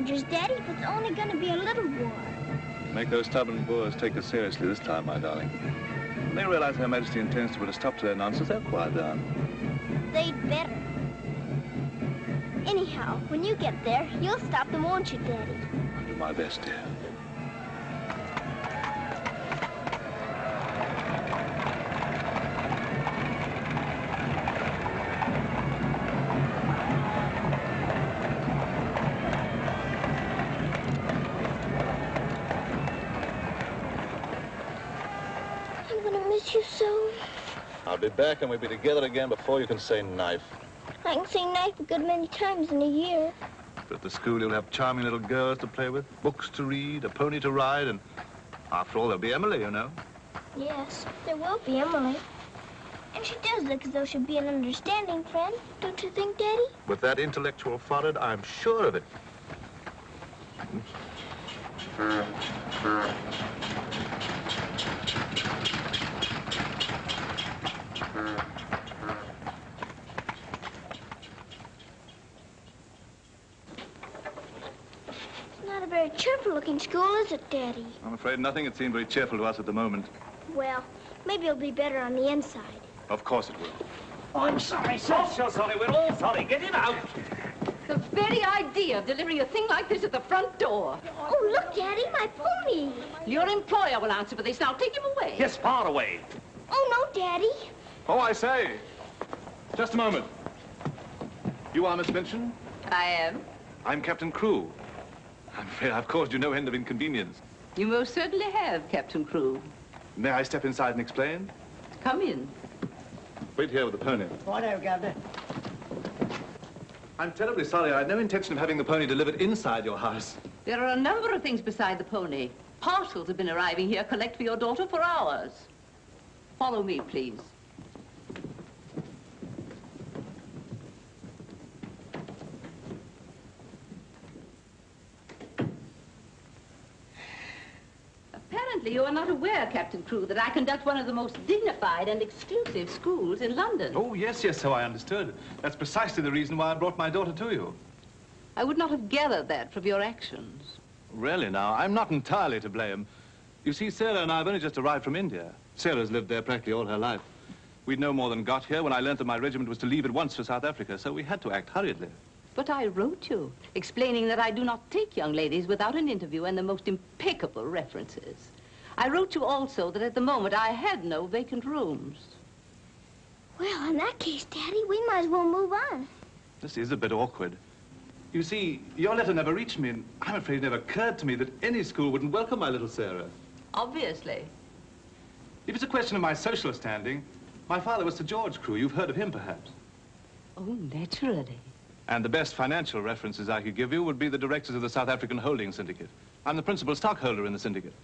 soldiers, Daddy, but it's only gonna be a little war. Make those stubborn Boers take us seriously this time, my darling. When they realize Her Majesty intends to put a stop to their nonsense, they'll quiet down. They'd better. Anyhow, when you get there, you'll stop them, won't you, Daddy? I'll do my best, dear. Be back and we'll be together again before you can say knife. I can say knife a good many times in a year. But at the school, you'll have charming little girls to play with, books to read, a pony to ride, and after all, there'll be Emily, you know. Yes, there will be Emily. And she does look as though she'd be an understanding friend, don't you think, Daddy? With that intellectual forehead, I'm sure of it. It's not a very cheerful-looking school, is it, Daddy? I'm afraid nothing had seemed very cheerful to us at the moment. Well, maybe it'll be better on the inside. Of course it will. Oh, I'm sorry, sir. So sorry, we're all sorry. Get him out. The very idea of delivering a thing like this at the front door. Oh, look, Daddy, my pony. Your employer will answer for this. Now take him away. Yes, far away. Oh, no, Daddy. Oh, I say. Just a moment. You are Miss Minchin? I am. I'm Captain Crewe. I'm afraid I've caused you no end of inconvenience. You most certainly have, Captain Crewe. May I step inside and explain? Come in. Wait here with the pony. Righto, Governor. I'm terribly sorry. I had no intention of having the pony delivered inside your house. There are a number of things beside the pony. Parcels have been arriving here collect for your daughter for hours. Follow me, please. Apparently, you are not aware, Captain Crewe, that I conduct one of the most dignified and exclusive schools in London. Oh, yes, yes, so I understood. That's precisely the reason why I brought my daughter to you. I would not have gathered that from your actions. Really now, I'm not entirely to blame. You see, Sarah and I have only just arrived from India. Sarah's lived there practically all her life. We'd no more than got here when I learnt that my regiment was to leave at once for South Africa, so we had to act hurriedly. But I wrote you, explaining that I do not take young ladies without an interview and the most impeccable references. I wrote you also that at the moment I had no vacant rooms. Well, in that case, Daddy, we might as well move on. This is a bit awkward. You see, your letter never reached me, and I'm afraid it never occurred to me that any school wouldn't welcome my little Sarah. Obviously. If it's a question of my social standing, my father was Sir George Crewe. You've heard of him, perhaps. Oh, naturally. And the best financial references I could give you would be the directors of the South African Holding Syndicate. I'm the principal stockholder in the syndicate.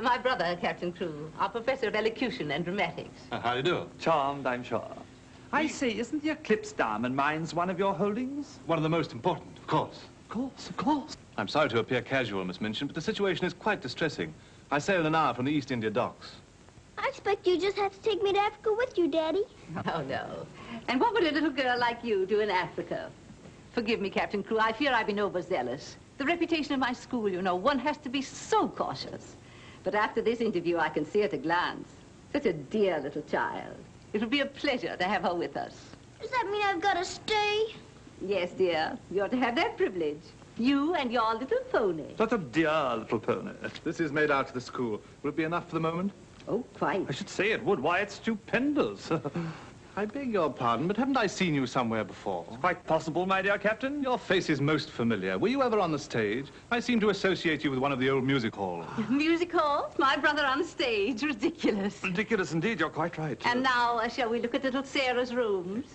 My brother, Captain Crewe, our professor of elocution and dramatics. Uh, how do you do? Charmed, I'm sure. I say, isn't the Eclipse Diamond Mines one of your holdings? One of the most important, of course. Of course, of course. I'm sorry to appear casual, Miss Minchin, but the situation is quite distressing. I sail in an hour from the East India docks. I expect you just have to take me to Africa with you, Daddy. Oh, no. And what would a little girl like you do in Africa? Forgive me, Captain Crewe. I fear I've been overzealous. The reputation of my school, you know, one has to be so cautious. But after this interview, I can see at a glance. Such a dear little child. It'll be a pleasure to have her with us. Does that mean I've got to stay? Yes, dear. You're to have that privilege. You and your little pony. Such a dear little pony. This is made out to the school. Will it be enough for the moment? Oh, quite. I should say it would. Why, it's stupendous. I beg your pardon, but haven't I seen you somewhere before? Quite possible, my dear Captain. Your face is most familiar. Were you ever on the stage? I seem to associate you with one of the old music halls. Music hall? My brother on the stage? Ridiculous. Ridiculous indeed, you're quite right. And now, uh, shall we look at little Sarah's rooms?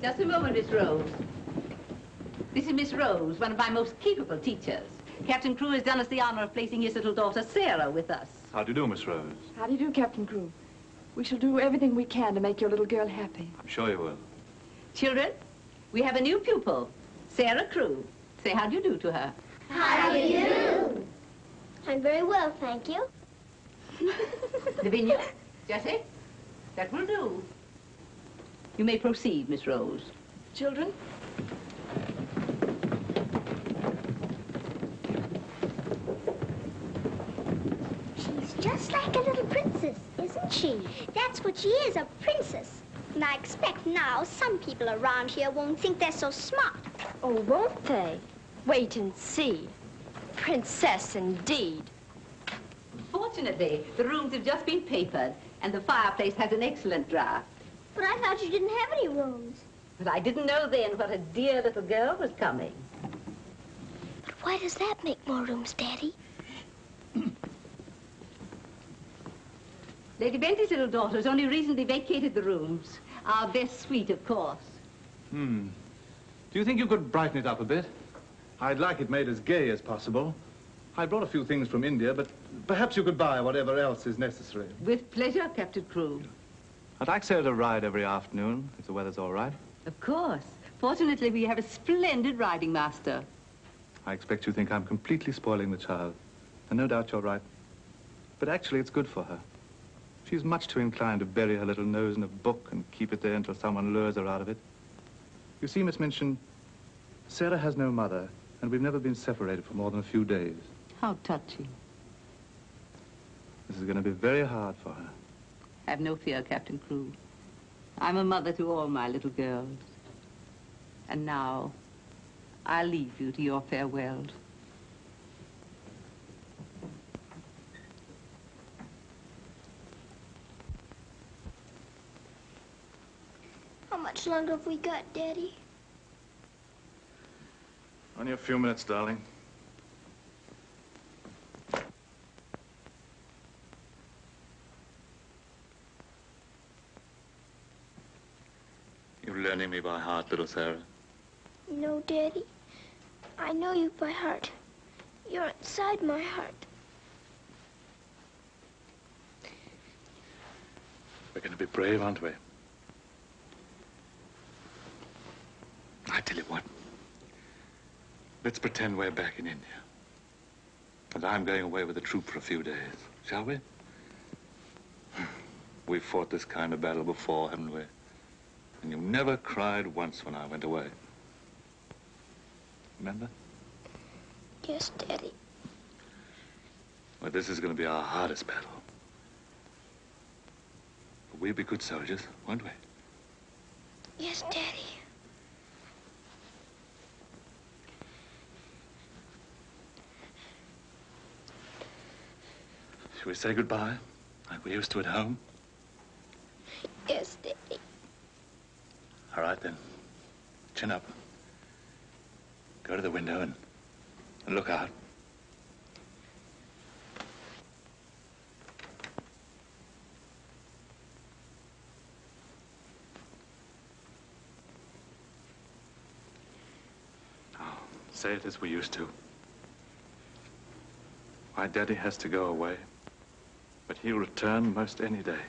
Just a moment, Miss Rose. This is Miss Rose, one of my most capable teachers. Captain Crewe has done us the honor of placing his little daughter, Sarah, with us. How do you do, Miss Rose? How do you do, Captain Crewe? We shall do everything we can to make your little girl happy. I'm sure you will. Children, we have a new pupil, Sarah Crewe. Say how do you do to her. How do you do? I'm very well, thank you. Lavinia, Jessie, that will do. You may proceed, Miss Rose. Children, She's just like a little princess, isn't she? That's what she is, a princess. And I expect now some people around here won't think they're so smart. Oh, won't they? Wait and see. Princess indeed. Fortunately, the rooms have just been papered, and the fireplace has an excellent draft. But I thought you didn't have any rooms. But I didn't know then what a dear little girl was coming. But why does that make more rooms, Daddy? Lady Bentley's little daughter has only recently vacated the rooms. Our best suite, of course. Hmm. Do you think you could brighten it up a bit? I'd like it made as gay as possible. I brought a few things from India, but perhaps you could buy whatever else is necessary. With pleasure, Captain Crewe. I'd like Sarah to ride every afternoon, if the weather's all right. Of course. Fortunately, we have a splendid riding master. I expect you think I'm completely spoiling the child. And no doubt you're right. But actually, it's good for her. She's much too inclined to bury her little nose in a book and keep it there until someone lures her out of it. You see, Miss Minchin, Sarah has no mother, and we've never been separated for more than a few days. How touching. This is going to be very hard for her. Have no fear, Captain Crewe. I'm a mother to all my little girls. And now, I'll leave you to your farewells. How much longer have we got, Daddy? Only a few minutes, darling. You're learning me by heart, little Sarah. No, Daddy. I know you by heart. You're inside my heart. We're going to be brave, aren't we? I tell you what. Let's pretend we're back in India. And I'm going away with the troop for a few days, shall we? Hmm. We've fought this kind of battle before, haven't we? And you never cried once when I went away. Remember? Yes, Daddy. Well, this is going to be our hardest battle. But we'll be good soldiers, won't we? Yes, Daddy. Shall we say goodbye, like we used to at home? Yes, Daddy. All right, then. Chin up. Go to the window and, and look out. Now, say it as we used to. My daddy has to go away, but he'll return most any day.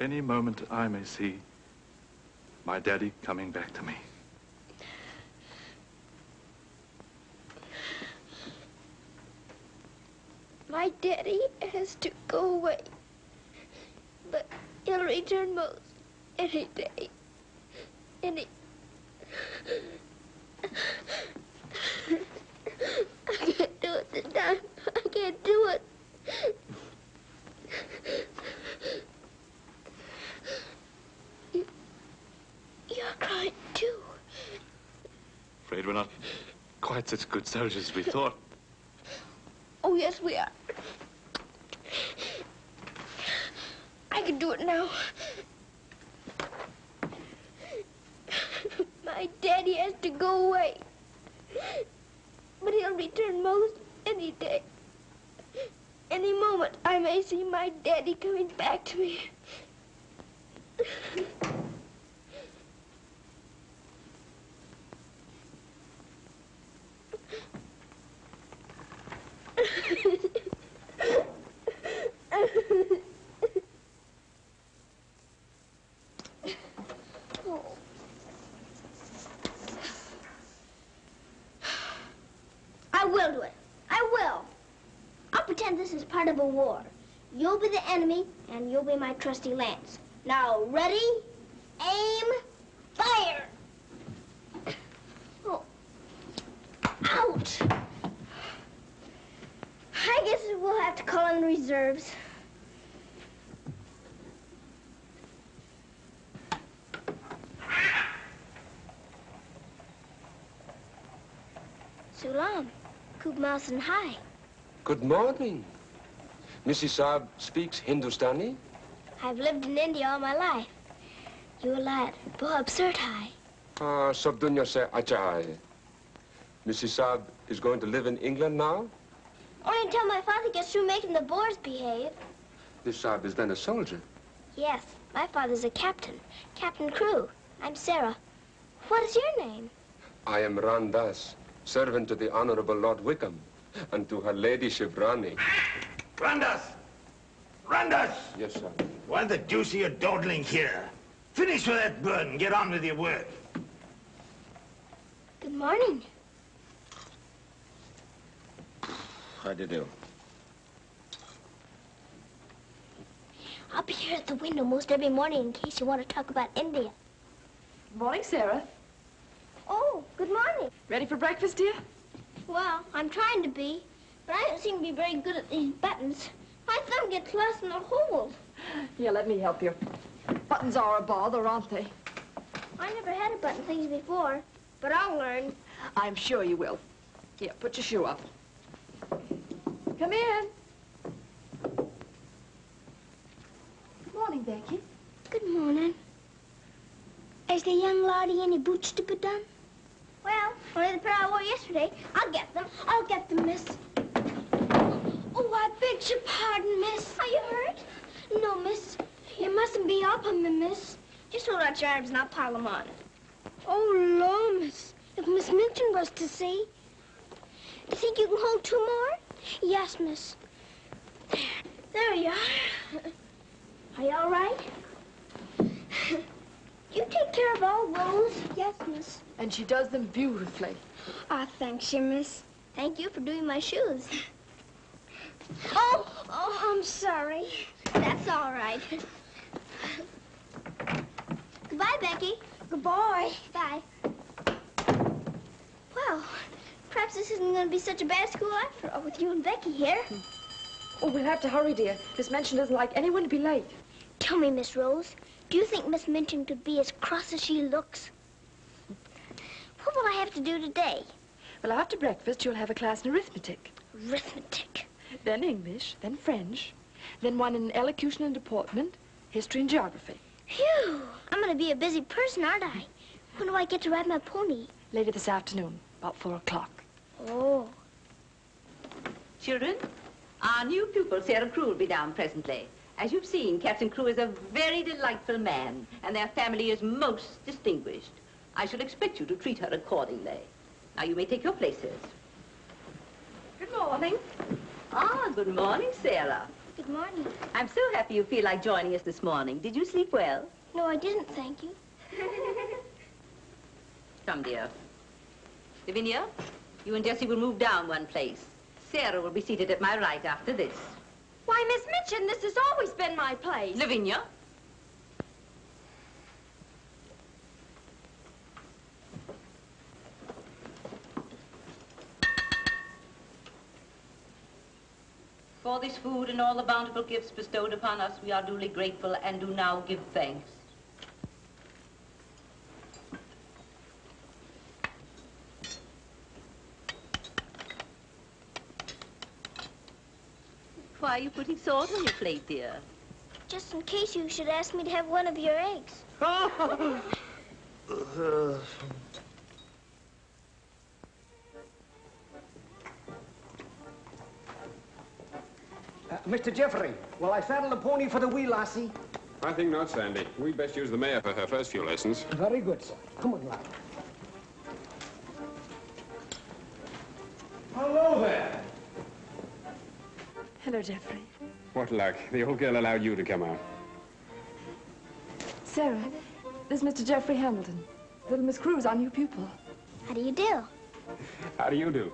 Any moment I may see my daddy coming back to me. My daddy has to go away. But he'll return most any day. Any. I can't do it this time. I can't do it. You, you're crying too. Afraid we're not quite such good soldiers as we thought. Oh, yes, we are. I can do it now. My daddy has to go away. But he'll return most any day. Any moment, I may see my daddy coming back to me. I will do it. I will. I'll pretend this is part of a war. You'll be the enemy, and you'll be my trusty lance. Now, ready, aim, fire! Oh. Ouch! I guess we'll have to call in reserves. Sulam, and High. Good morning. Mrs. Sahib speaks Hindustani? I've lived in India all my life. You a Bob Surtai. Ah, sab dunya se acha hai. Mrs. Sahib is going to live in England now? Only until my father gets through making the Boers behave. This Sahib is then a soldier. Yes, my father's a captain. Captain Crewe. I'm Sarah. What is your name? I am Ram Dass, servant to the Honorable Lord Wickham and to her ladyship Rani. Ram Dass! Randas! Yes, sir. Why the deuce are you dawdling here? Finish with that bird and get on with your work. Good morning. How do you do? I'll be here at the window most every morning in case you want to talk about India. Morning, Sarah. Oh, good morning. Ready for breakfast, dear? Well, I'm trying to be, but I don't seem to be very good at these buttons. My thumb gets lost in the holes. Here, let me help you. Buttons are a bother, aren't they? I never had to button things before, but I'll learn. I'm sure you will. Here, put your shoe up. Come in. Good morning, Becky. Good morning. Is the young laddie any boots to put on? Well, only the pair I wore yesterday. I'll get them. I'll get them, miss. Oh, I beg your pardon, miss. Are you hurt? No, miss. You on me, miss. Just hold out your arms and I'll pile them on. Oh, Lord, miss. If Miss Minchin was to see. Do you think you can hold two more? Yes, miss. There. There you are. Are you all right? You take care of all those? Yes, miss. And she does them beautifully. Ah, thanks, you, miss. Thank you for doing my shoes. Oh, oh, I'm sorry. That's all right. Goodbye, Becky. Goodbye. Bye. Well, perhaps this isn't going to be such a bad school after all with you and Becky here. Oh, we'll have to hurry, dear. Miss Minchin doesn't like anyone to be late. Tell me, Miss Rose, do you think Miss Minchin could be as cross as she looks? What will I have to do today? Well, after breakfast, you'll have a class in arithmetic, Arithmetic. then English, then French, then one in elocution and deportment, history and geography. Phew! I'm going to be a busy person, aren't I? When do I get to ride my pony? Later this afternoon, about four o'clock. Oh. Children, our new pupil, Sarah Crewe, will be down presently. As you've seen, Captain Crewe is a very delightful man, and their family is most distinguished. I shall expect you to treat her accordingly. Now, you may take your places. Good morning. Ah, good morning, Sarah. Good morning. I'm so happy you feel like joining us this morning. Did you sleep well? No, I didn't, thank you. Come, dear. Lavinia, you and Jessie will move down one place. Sarah will be seated at my right after this. Why, Miss Minchin, this has always been my place. Lavinia. For this food and all the bountiful gifts bestowed upon us, we are duly grateful and do now give thanks. Why are you putting salt on your plate, dear? Just in case you should ask me to have one of your eggs. Uh, Uh, Mr. Jeffrey, will I saddle the pony for the wee lassie? I think not, Sandy. We'd best use the mare for her first few lessons. Very good, sir. Come on, lad. Hello there. Hello, Jeffrey. What luck. The old girl allowed you to come out. Sarah, this is Mr. Jeffrey Hamilton. Little Miss Cruz, our new pupil. How do you do? How do you do?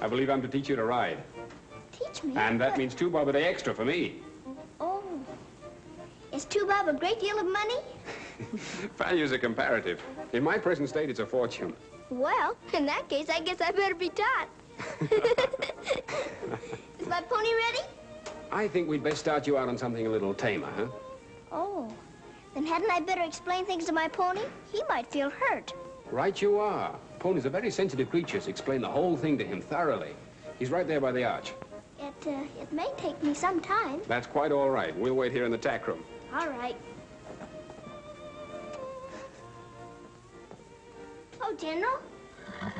I believe I'm to teach you to ride. Teach me. And that means two bob a day extra for me. Oh. Is two bob a great deal of money? Values are comparative. In my present state, it's a fortune. Well, in that case, I guess I better be taught. Is my pony ready? I think we'd best start you out on something a little tamer, huh? Oh, then hadn't I better explain things to my pony? He might feel hurt. Right you are. Ponies are very sensitive creatures. Explain the whole thing to him thoroughly. He's right there by the arch. It, uh, it may take me some time. That's quite all right. We'll wait here in the tack room. All right. Oh, General? Are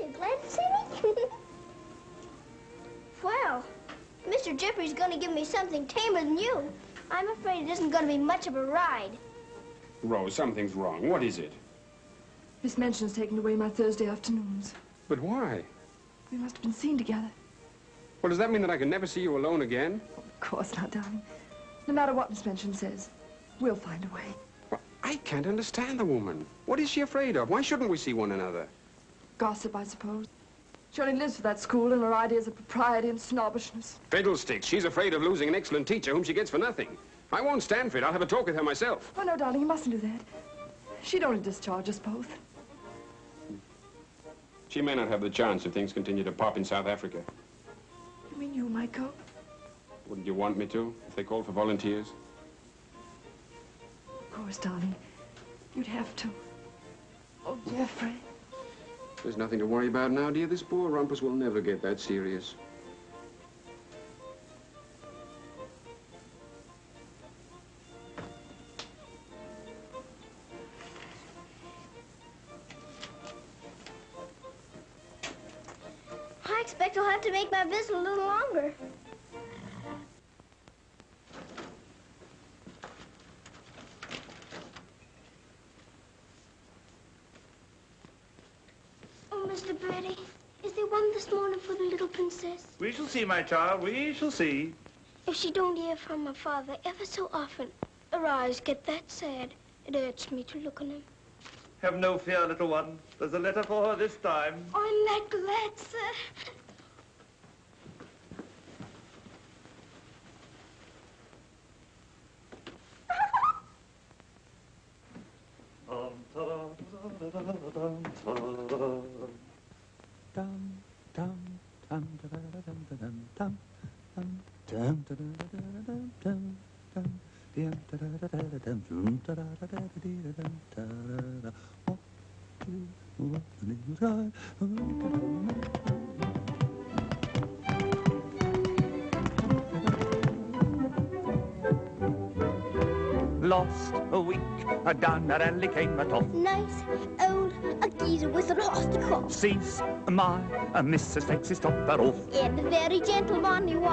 you glad to see me? well, Mr. Jeffrey's going to give me something tamer than you. I'm afraid it isn't going to be much of a ride. Rose, something's wrong. What is it? Miss Minchin's taken away my Thursday afternoons. But why? We must have been seen together. Well, does that mean that I can never see you alone again? Of course not, darling. No matter what Miss Minchin says, we'll find a way. Well, I can't understand the woman. What is she afraid of? Why shouldn't we see one another? Gossip, I suppose. She only lives for that school and her ideas of propriety and snobbishness. Fiddlesticks. She's afraid of losing an excellent teacher whom she gets for nothing. I won't stand for it. I'll have a talk with her myself. Oh, no, darling, you mustn't do that. She'd only discharge us both. She may not have the chance if things continue to pop in South Africa. You mean you Michael? Wouldn't you want me to, if they called for volunteers? Of course, darling. You'd have to. Oh, Jeffrey. There's nothing to worry about now, dear. This poor rumpus will never get that serious. Expect I'll have to make my visit a little longer. Oh, Mr. Bertie, is there one this morning for the little princess? We shall see, my child. We shall see. If she don't hear from her father ever so often, her eyes get that sad. It hurts me to look on them. Have no fear, little one. There's a letter for her this time. I'm that glad, sir. Walk to the sky. Lost a week, a down that alley came a top. Nice old a geezer with an crop. Sees my a Mrs. takes his topper off. In a very gentlemanly way.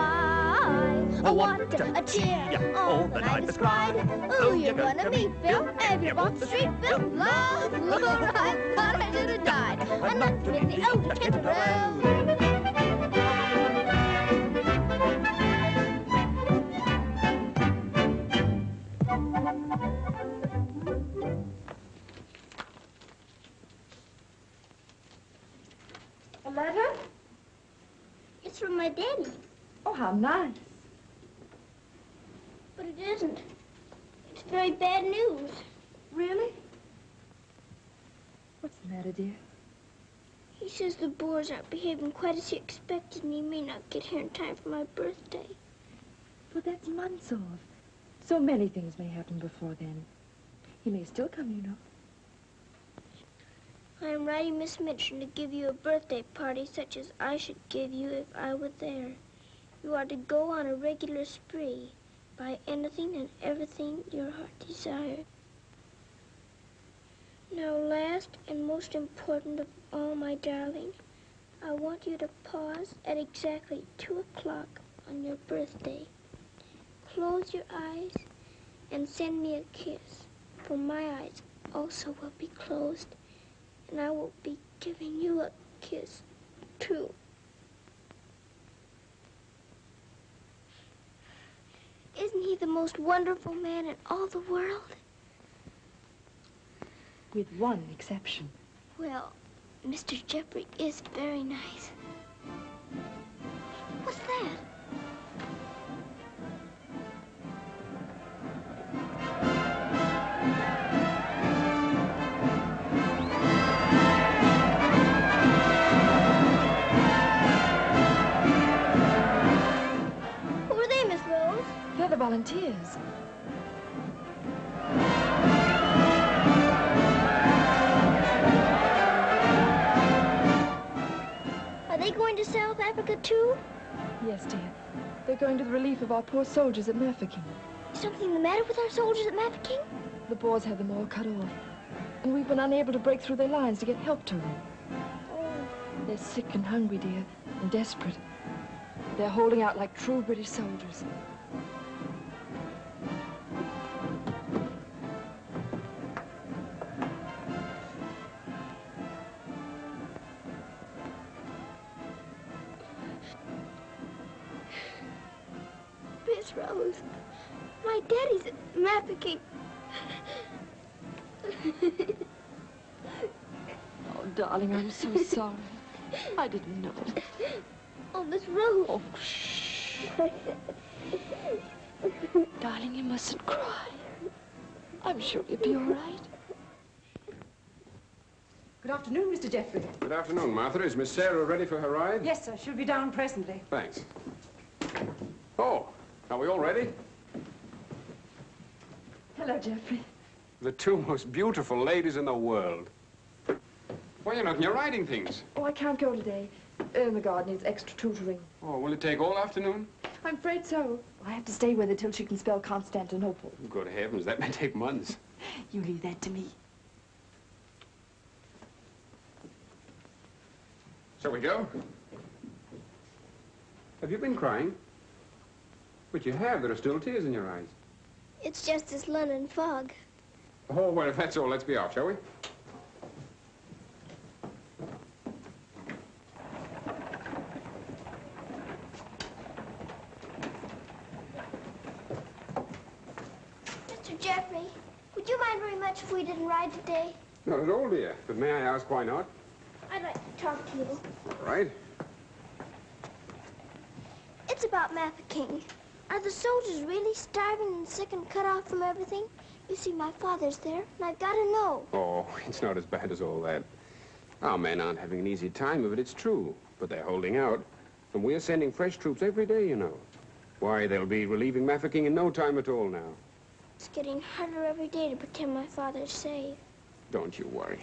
Oh, what a a cheer cheer all the the night descried. Who Who you're gonna meet, Bill? Bill? If you want the street, Bill. Love, love, I thought I should have died. I'm not with the old temper. Matter, dear? He says the Boers aren't behaving quite as he expected, and he may not get here in time for my birthday. Well, that's months off. So many things may happen before then. He may still come, you know. I am writing Miss Minchin to give you a birthday party such as I should give you if I were there. You are to go on a regular spree, buy anything and everything your heart desires. Now, last and most important of all, my darling, I want you to pause at exactly two o'clock on your birthday. Close your eyes and send me a kiss, for my eyes also will be closed and I will be giving you a kiss, too. Isn't he the most wonderful man in all the world? with one exception. Well, Mr. Jeffrey is very nice. What's that? volunteers. Going to South Africa too? Yes, dear. They're going to the relief of our poor soldiers at Mafeking. Is something the matter with our soldiers at Mafeking? The Boers have them all cut off. And we've been unable to break through their lines to get help to them. Oh. They're sick and hungry, dear, and desperate. They're holding out like true British soldiers. I didn't know. Oh, Miss Rose. Oh, shh. darling, you mustn't cry. I'm sure you'll be all right. Good afternoon, Mr. Jeffrey. Good afternoon, Martha. Is Miss Sarah ready for her ride? Yes, sir. She'll be down presently. Thanks. Oh, are we all ready? Hello, Jeffrey. The two most beautiful ladies in the world. Why, you're not in your riding things. Oh, I can't go today. Ermengarde needs extra tutoring. Oh, will it take all afternoon? I'm afraid so. I have to stay with her till she can spell Constantinople. Oh, good heavens, that may take months. You leave that to me. Shall we go? Have you been crying? But you have. There are still tears in your eyes. It's just this London fog. Oh, well, if that's all, let's be off, shall we? Mr. Jeffrey, would you mind very much if we didn't ride today? Not at all, dear. But may I ask why not? I'd like to talk to you. All right. It's about Mafeking. Are the soldiers really starving and sick and cut off from everything? You see, my father's there, and I've got to know. Oh, it's not as bad as all that. Our men aren't having an easy time of it, it's true. But they're holding out. And we're sending fresh troops every day, you know. Why, they'll be relieving Mafeking in no time at all now. It's getting harder every day to pretend my father's safe. Don't you worry.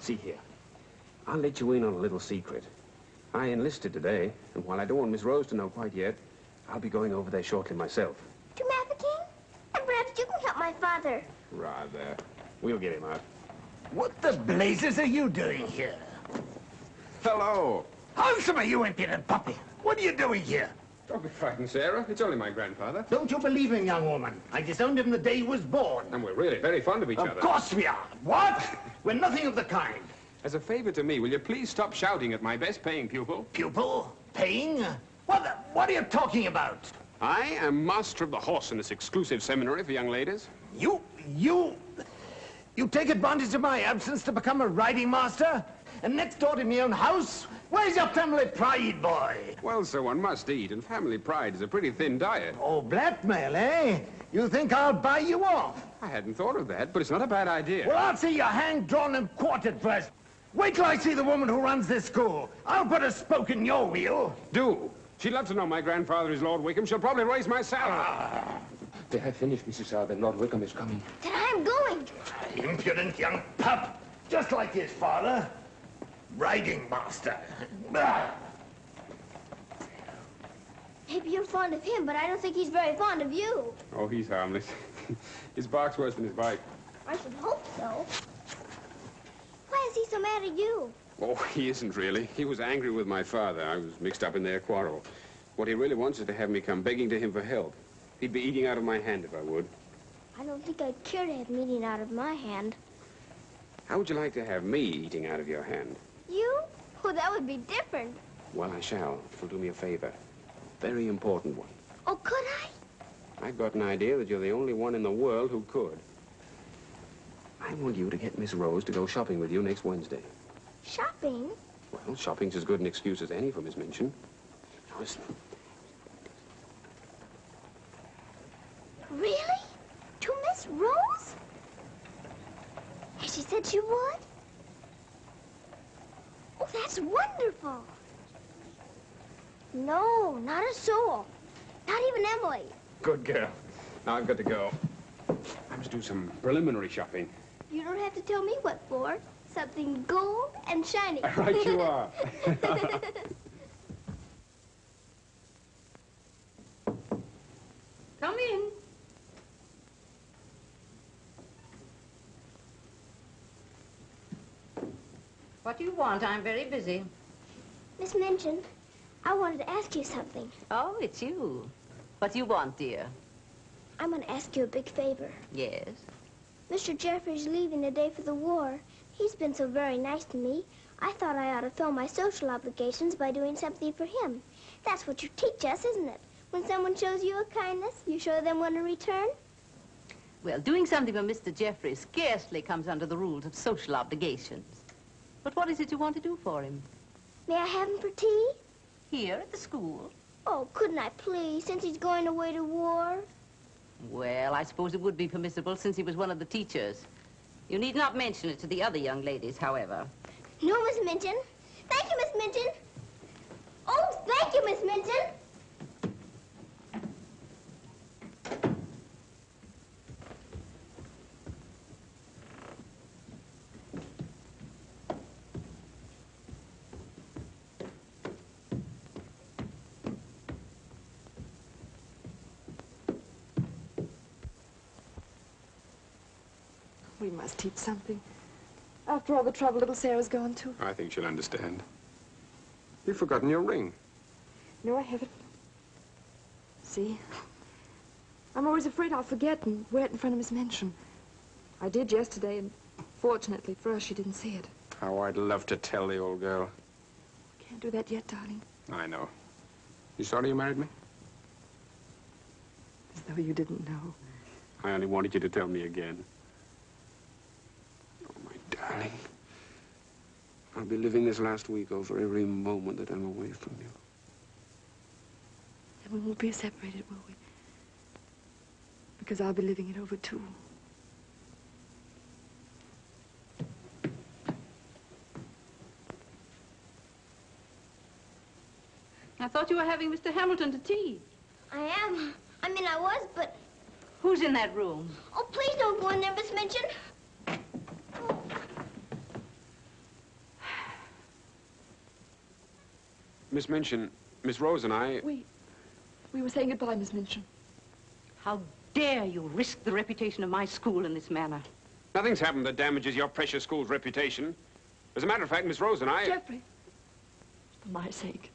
See here. I'll let you in on a little secret. I enlisted today, and while I don't want Miss Rose to know quite yet, I'll be going over there shortly myself. To Mafeking? And perhaps you can help my father. Rather. We'll get him out. What the blazes are you doing here? Hello. Handsome, you impudent puppy. What are you doing here? Don't be frightened, Sarah. It's only my grandfather. Don't you believe him, young woman? I disowned him the day he was born. And we're really very fond of each Of other. Of course we are. What? We're nothing of the kind. As a favor to me, will you please stop shouting at my best paying pupil? Pupil? Paying? What, the, what are you talking about? I am master of the horse in this exclusive seminary for young ladies. You, you, you take advantage of my absence to become a riding master? And next door to my own house? Where's your family pride, boy? Well, sir, one must eat, and family pride is a pretty thin diet. Oh, blackmail, eh? You think I'll buy you off? I hadn't thought of that, but it's not a bad idea. Well, I'll see you hanged, drawn, and quartered first. Wait till I see the woman who runs this school. I'll put a spoke in your wheel. Do. She'd love to know my grandfather is Lord Wickham. She'll probably raise my salary. They have finished, Mrs. Arthur. Lord Wickham is coming. Then I'm going. Impudent young pup. Just like his father. Riding master. Maybe you're fond of him, but I don't think he's very fond of you. Oh, he's harmless. his bark's worse than his bite. I should hope so. Why is he so mad at you? Oh, he isn't really. He was angry with my father. I was mixed up in their quarrel. What he really wants is to have me come begging to him for help. He'd be eating out of my hand if I would. I don't think I'd care to have meat eating out of my hand. How would you like to have me eating out of your hand? You? Oh, that would be different. Well, I shall, if you'll do me a favor. Very important one. Oh, could I? I've got an idea that you're the only one in the world who could. I want you to get Miss Rose to go shopping with you next Wednesday. Shopping? Well, shopping's as good an excuse as any for Miss Minchin. Now, listen. Really? To Miss Rose? Has she said she would? Oh, that's wonderful. No, not a soul. Not even Emily. Good girl. Now I've got to go. I must do some preliminary shopping. You don't have to tell me what for. Something gold and shiny. Right you are. Come in. What do you want? I'm very busy. Miss Minchin, I wanted to ask you something. Oh, it's you. What do you want, dear? I'm going to ask you a big favor. Yes. Mr. Jeffrey's leaving today for the war. He's been so very nice to me. I thought I ought to fill my social obligations by doing something for him. That's what you teach us, isn't it? When someone shows you a kindness, you show them one in return. Well, doing something for Mr. Jeffrey scarcely comes under the rules of social obligations. But what is it you want to do for him? May I have him for tea? Here at the school? Oh, couldn't I please, since he's going away to war? Well, I suppose it would be permissible since he was one of the teachers. You need not mention it to the other young ladies, however. No, Miss Minchin. Thank you, Miss Minchin. Oh, thank you, Miss Minchin. Must teach something. After all the trouble little Sarah's gone to. I think she'll understand. You've forgotten your ring. No, I haven't. See? I'm always afraid I'll forget and wear it in front of Miss Minchin. I did yesterday, and fortunately for us, she didn't see it. How I'd love to tell the old girl. Can't do that yet, darling. I know. You sorry you married me? As though you didn't know. I only wanted you to tell me again. My darling. I'll be living this last week over every moment that I'm away from you. And we won't be separated, will we? Because I'll be living it over, too. I thought you were having Mr. Hamilton to tea. I am. I mean, I was, but... Who's in that room? Oh, please don't go in there, Miss Minchin. Miss Minchin, Miss Rose and I... We... We were saying goodbye, Miss Minchin. How dare you risk the reputation of my school in this manner? Nothing's happened that damages your precious school's reputation. As a matter of fact, Miss Rose and I... Jeffrey. For my sake.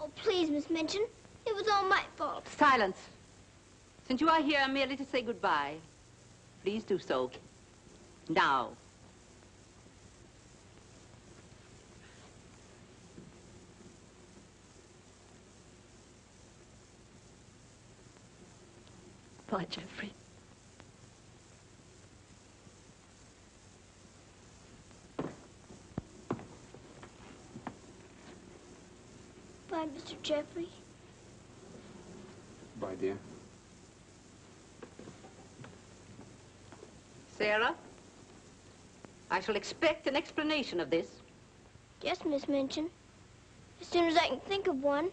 Oh, please, Miss Minchin. It was all my fault. Silence. Since you are here merely to say goodbye, please do so. Now. Bye, Jeffrey. Bye, Mr. Jeffrey. Bye, dear. Sarah, I shall expect an explanation of this. Yes, Miss Minchin. As soon as I can think of one.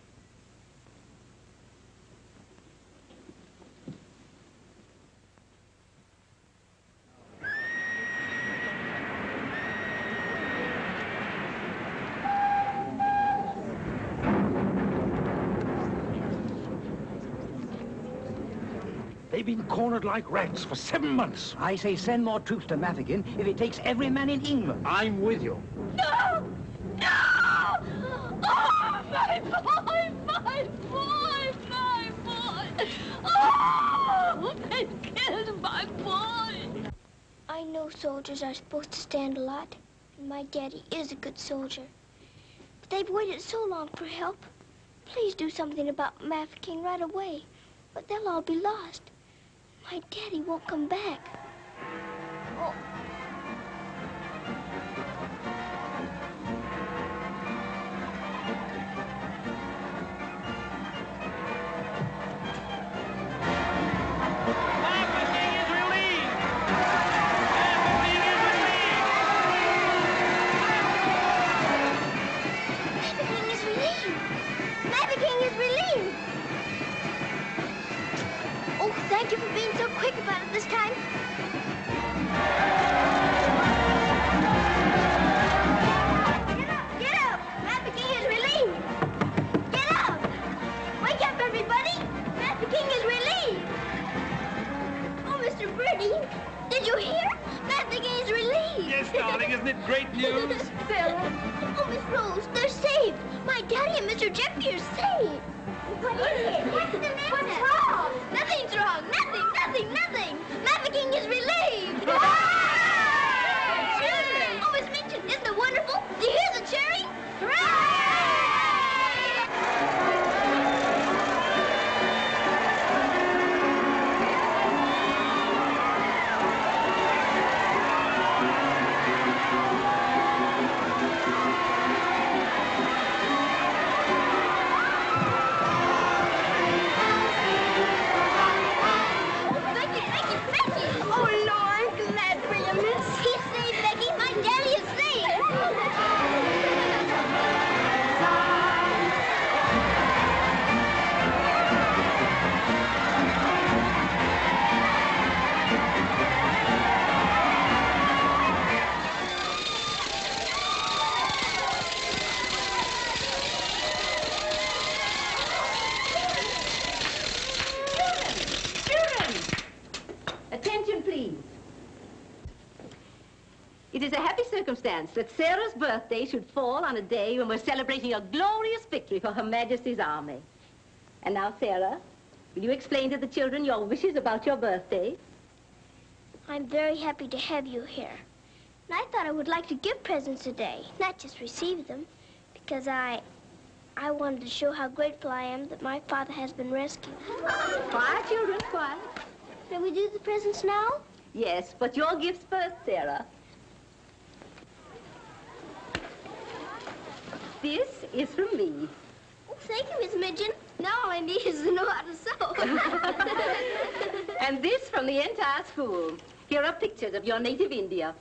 They've been cornered like rats for seven months. I say send more troops to Mafeking if it takes every man in England. I'm with you. No! No! Oh, my boy! My boy! My boy! Oh! They killed my boy! I know soldiers are supposed to stand a lot. And my daddy is a good soldier. But they've waited so long for help. Please do something about Mafeking right away. Or they'll all be lost. My daddy won't come back. Circumstance that Sarah's birthday should fall on a day when we're celebrating a glorious victory for Her Majesty's army. And now, Sarah, will you explain to the children your wishes about your birthday? I'm very happy to have you here. And I thought I would like to give presents today, not just receive them, because I... I wanted to show how grateful I am that my father has been rescued. Quiet, children, quiet. Shall we do the presents now? Yes, but your gifts first, Sarah. This is from me. Oh, thank you, Miss Minchin. Now all I need is to know how to sew. And this from the entire school. Here are pictures of your native India.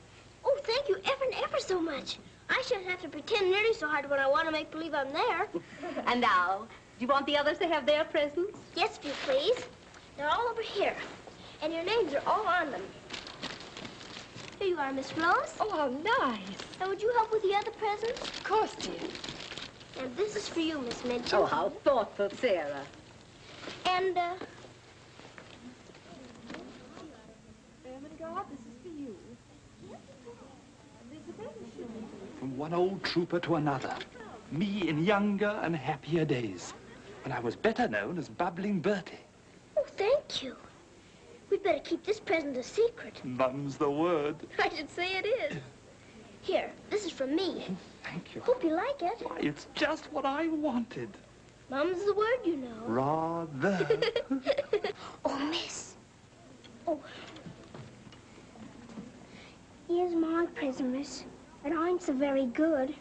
oh, thank you ever and ever so much. I shouldn't have to pretend nearly so hard when I want to make believe I'm there. And now, do you want the others to have their presents? Yes, if you please. They're all over here. And your names are all on them. Here you are, Miss Rose. Oh, how nice. Now, would you help with the other presents? Of course, dear. And this is for you, Miss Minchin. Oh, how thoughtful, Sarah. And, uh, Ermengarde, this is for you. From one old trooper to another. Me in younger and happier days. When I was better known as Bubbling Bertie. oh, thank you. We'd better keep this present a secret. Mum's the word. I should say it is. Here, this is from me. Thank you. Hope you like it. Why, it's just what I wanted. Mum's the word, you know. Rather. oh, miss. Oh. Here's my present, miss. It ain't so very good.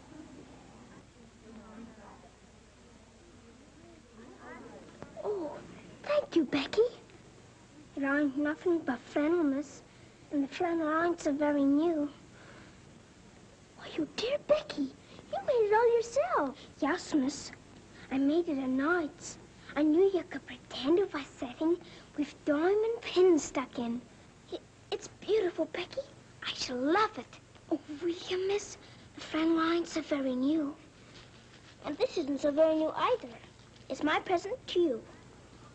Oh, thank you, Becky. It ain't nothing but flannelmas. And the flannel ain't so very new. Why, you dear Becky, you made it all yourself. Yes, miss. I made it at nights. I knew you could pretend it was setting with diamond pins stuck in. It, it's beautiful, Becky. I shall love it. Oh, will you, miss? The flannel ain't so very new. And this isn't so very new either. It's my present to you.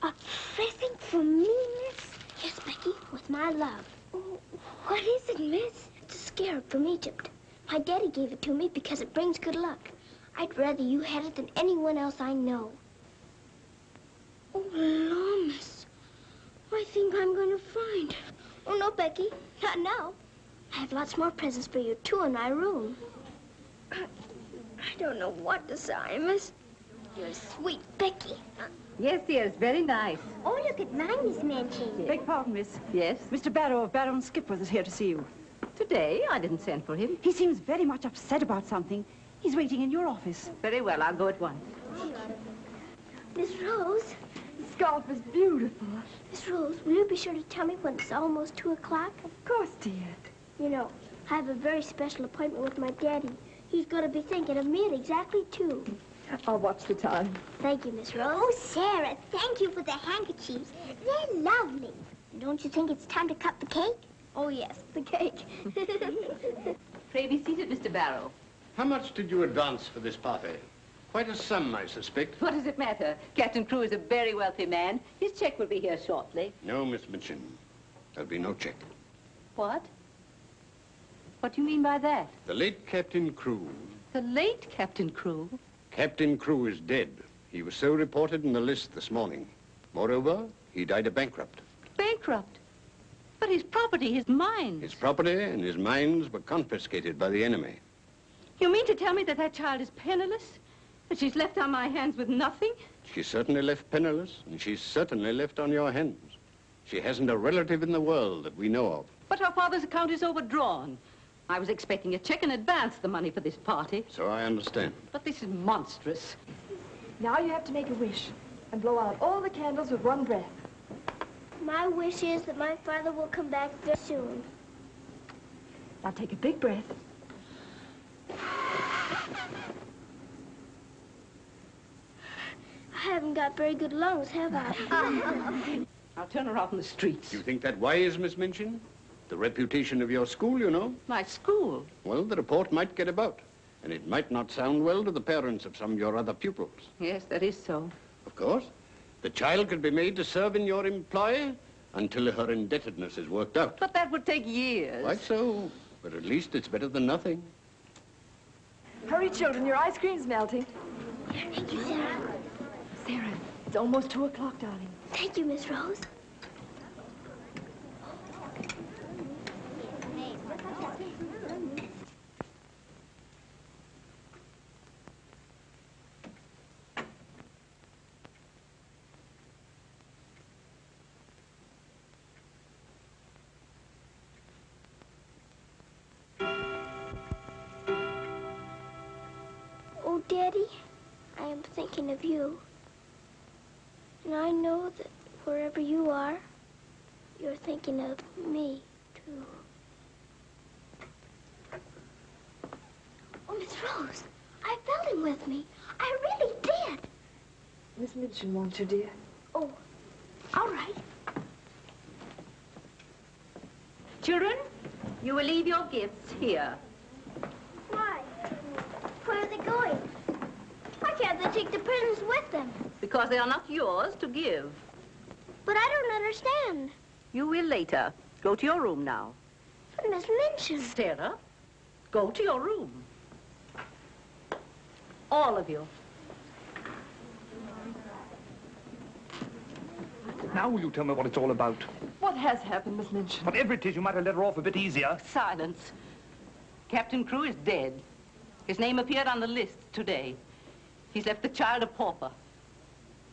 A present from me, miss? Yes, Becky, with my love. Oh, what is it, miss? It's a scarab from Egypt. My daddy gave it to me because it brings good luck. I'd rather you had it than anyone else I know. Oh, Lord, miss. I think I'm going to find. Oh, no, Becky. Not now. I have lots more presents for you, too, in my room. I don't know what to say, miss. You're sweet, Becky. Yes, dear, it's very nice. Oh, look at mine, Miss Minchin. Beg pardon, miss. Yes? Mr. Barrow of Barrow and Skipworth is here to see you. Today, I didn't send for him. He seems very much upset about something. He's waiting in your office. Very well, I'll go at once. Miss Rose. The scarf is beautiful. Miss Rose, will you be sure to tell me when it's almost two o'clock? Of course, dear. You know, I have a very special appointment with my daddy. He's going to be thinking of me at exactly two. I'll watch the time. Thank you, Miss Rose. Oh, Sarah, thank you for the handkerchiefs. They're lovely. Don't you think it's time to cut the cake? Oh, yes, the cake. Pray be seated, Mr. Barrow. How much did you advance for this party? Quite a sum, I suspect. What does it matter? Captain Crewe is a very wealthy man. His check will be here shortly. No, Miss Minchin. There'll be no check. What? What do you mean by that? The late Captain Crewe. The late Captain Crewe? Captain Crewe is dead. He was so reported in the list this morning. Moreover, he died a bankrupt. Bankrupt? But his property, his mines. His property and his mines were confiscated by the enemy. You mean to tell me that that child is penniless? That she's left on my hands with nothing? She's certainly left penniless, and she's certainly left on your hands. She hasn't a relative in the world that we know of. But her father's account is overdrawn. I was expecting a check in advance the money for this party. So I understand. But this is monstrous. Now you have to make a wish and blow out all the candles with one breath. My wish is that my father will come back very soon. Now take a big breath. I haven't got very good lungs, have I? I'll turn her out in the streets. You think that wise, Miss Minchin? The reputation of your school, you know. My school? Well, the report might get about. And it might not sound well to the parents of some of your other pupils. Yes, that is so. Of course. The child could be made to serve in your employ until her indebtedness is worked out. But that would take years. Quite so. But at least it's better than nothing. Hurry, children, your ice cream's melting. Thank you, Sarah. Sarah, it's almost two o'clock, darling. Thank you, Miss Rose. Oh, Daddy, I am thinking of you. And I know that wherever you are, you're thinking of me, too. Oh, Miss Rose, I felt him with me. I really did. Miss Minchin wants you, dear. Oh, all right. Children, you will leave your gifts here. Why? Where are they going? Why can't they take the presents with them? Because they are not yours to give. But I don't understand. You will later. Go to your room now. But Miss Minchin. Sarah, go to your room. All of you. Now will you tell me what it's all about? What has happened, Miss Minchin? Whatever it is, you might have let her off a bit easier. Silence. Captain Crewe is dead. His name appeared on the list today. He's left the child a pauper.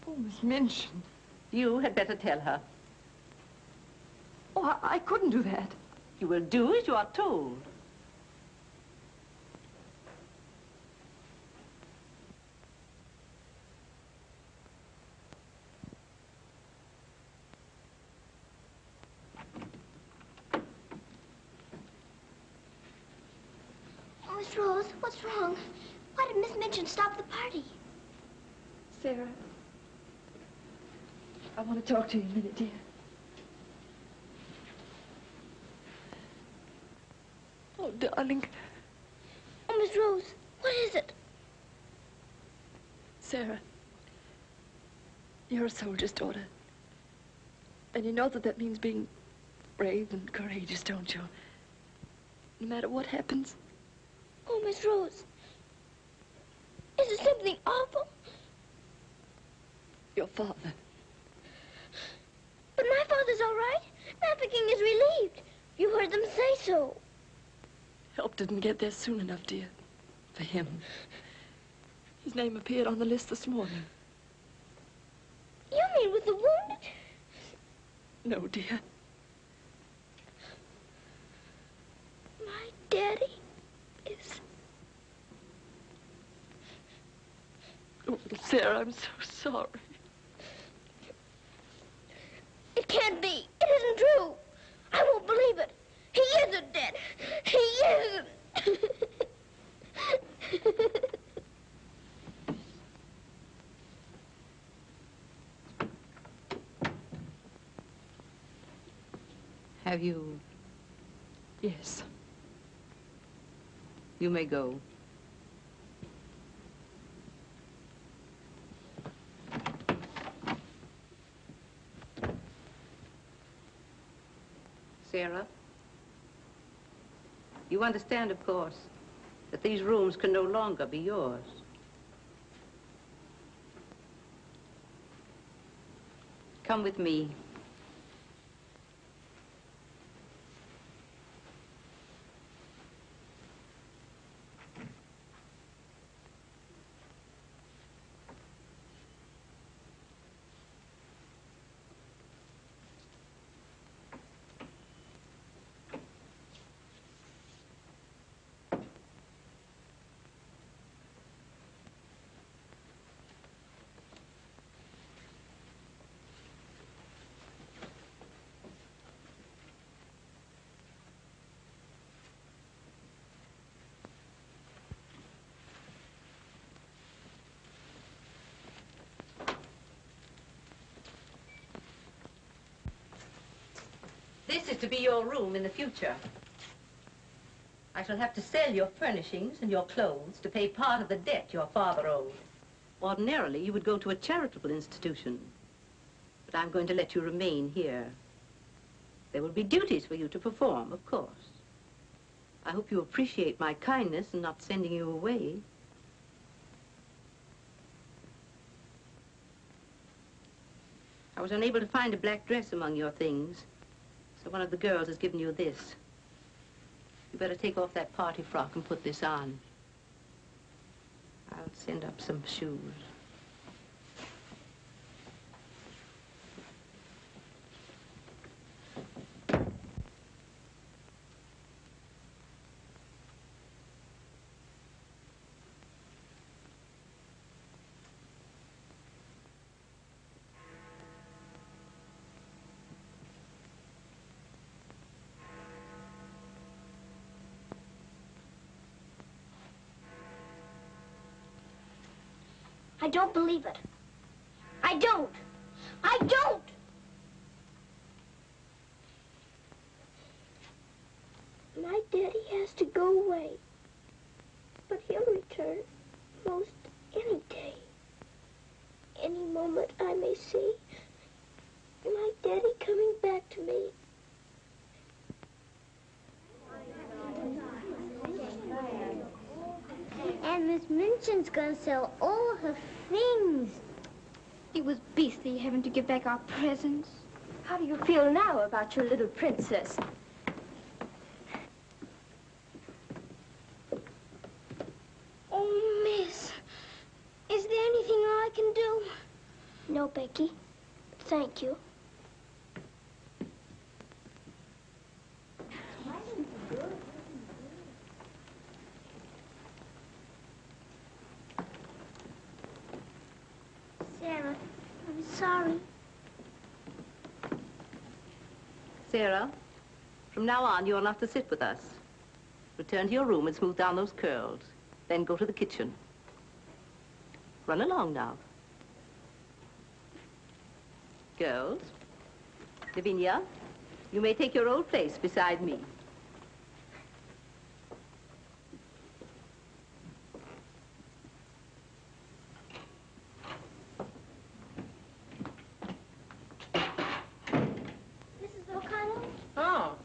Oh, Miss Minchin. You had better tell her. Oh, I, I couldn't do that. You will do as you are told. Oh, Miss Rose, what's wrong? Why did Miss Minchin stop the party? Sarah, I want to talk to you a minute, dear. Oh, darling. Oh, Miss Rose, what is it? Sarah, you're a soldier's daughter. And you know that that means being brave and courageous, don't you? No matter what happens. Oh, Miss Rose. Is it something awful? Your father. But my father's all right. Mafeking is relieved. You heard them say so. Help didn't get there soon enough, dear. For him. His name appeared on the list this morning. You mean with the wound? No, dear. My daddy is... Oh, Sarah, I'm so sorry. It can't be. It isn't true. I won't believe it. He isn't dead. He isn't. Have you? Yes. You may go. You understand, of course, that these rooms can no longer be yours. Come with me. This is to be your room in the future. I shall have to sell your furnishings and your clothes to pay part of the debt your father owed. Ordinarily, you would go to a charitable institution. But I'm going to let you remain here. There will be duties for you to perform, of course. I hope you appreciate my kindness in not sending you away. I was unable to find a black dress among your things. One of the girls has given you this. You better take off that party frock and put this on. I'll send up some shoes. I don't believe it. I don't. I don't. My daddy has to go away. But he'll return most any day. Any moment I may see my daddy coming back to me. And Miss Minchin's gonna sell all her things. It was beastly having to give back our presents. How do you feel now about your little princess? Oh, Miss, is there anything I can do? No, Becky. Thank you. Sarah, I'm sorry. Sarah, from now on, you're not to sit with us. Return to your room and smooth down those curls. Then go to the kitchen. Run along now. Girls, Lavinia, you may take your old place beside me. Mrs. O'Connell, Oh,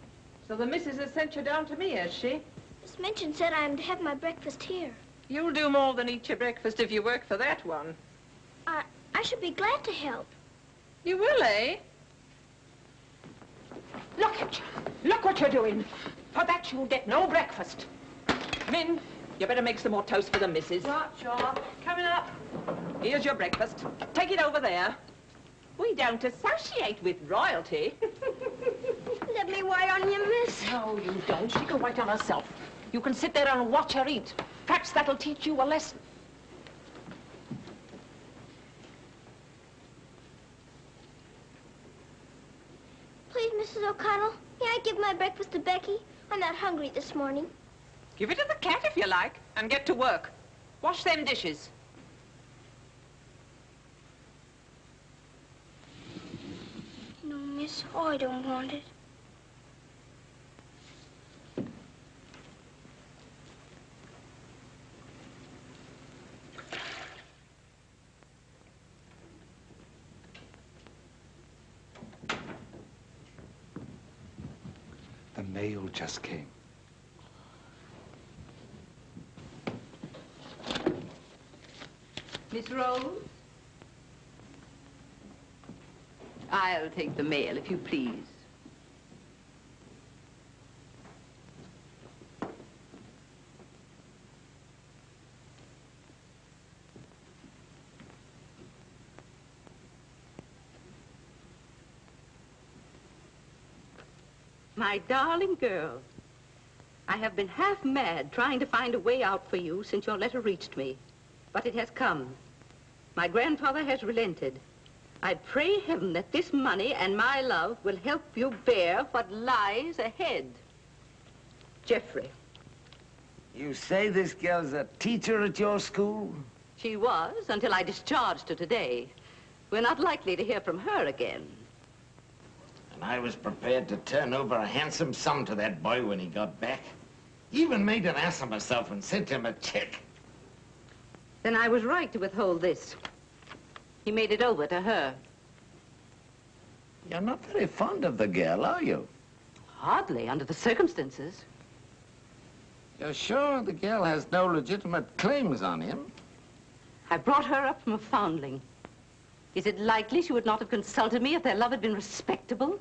so the missus has sent you down to me, has she? Miss Minchin said I'm to have my breakfast here. You'll do more than eat your breakfast if you work for that one. I, I should be glad to help. You will, eh? Look at you. Look what you're doing. For that you'll get no breakfast. Min, you better make some more toast for the missus. Right, sure. Coming up. Here's your breakfast. Take it over there. We don't associate with royalty. Let me wait on you, miss. No, you don't. She can wait on herself. You can sit there and watch her eat. Perhaps that'll teach you a lesson. Please, Mrs. O'Connell, may I give my breakfast to Becky? I'm not hungry this morning. Give it to the cat if you like, and get to work. Wash them dishes. No, miss, oh, I don't want it. mail just came. Miss Rose? I'll take the mail, if you please. My darling girl, I have been half mad trying to find a way out for you since your letter reached me. But it has come. My grandfather has relented. I pray heaven that this money and my love will help you bear what lies ahead. Jeffrey. You say this girl's a teacher at your school? She was until I discharged her today. We're not likely to hear from her again. And I was prepared to turn over a handsome sum to that boy when he got back. Even made an ass of myself and sent him a check. Then I was right to withhold this. He made it over to her. You're not very fond of the girl, are you? Hardly, under the circumstances. You're sure the girl has no legitimate claims on him? I brought her up from a foundling. Is it likely she would not have consulted me if their love had been respectable?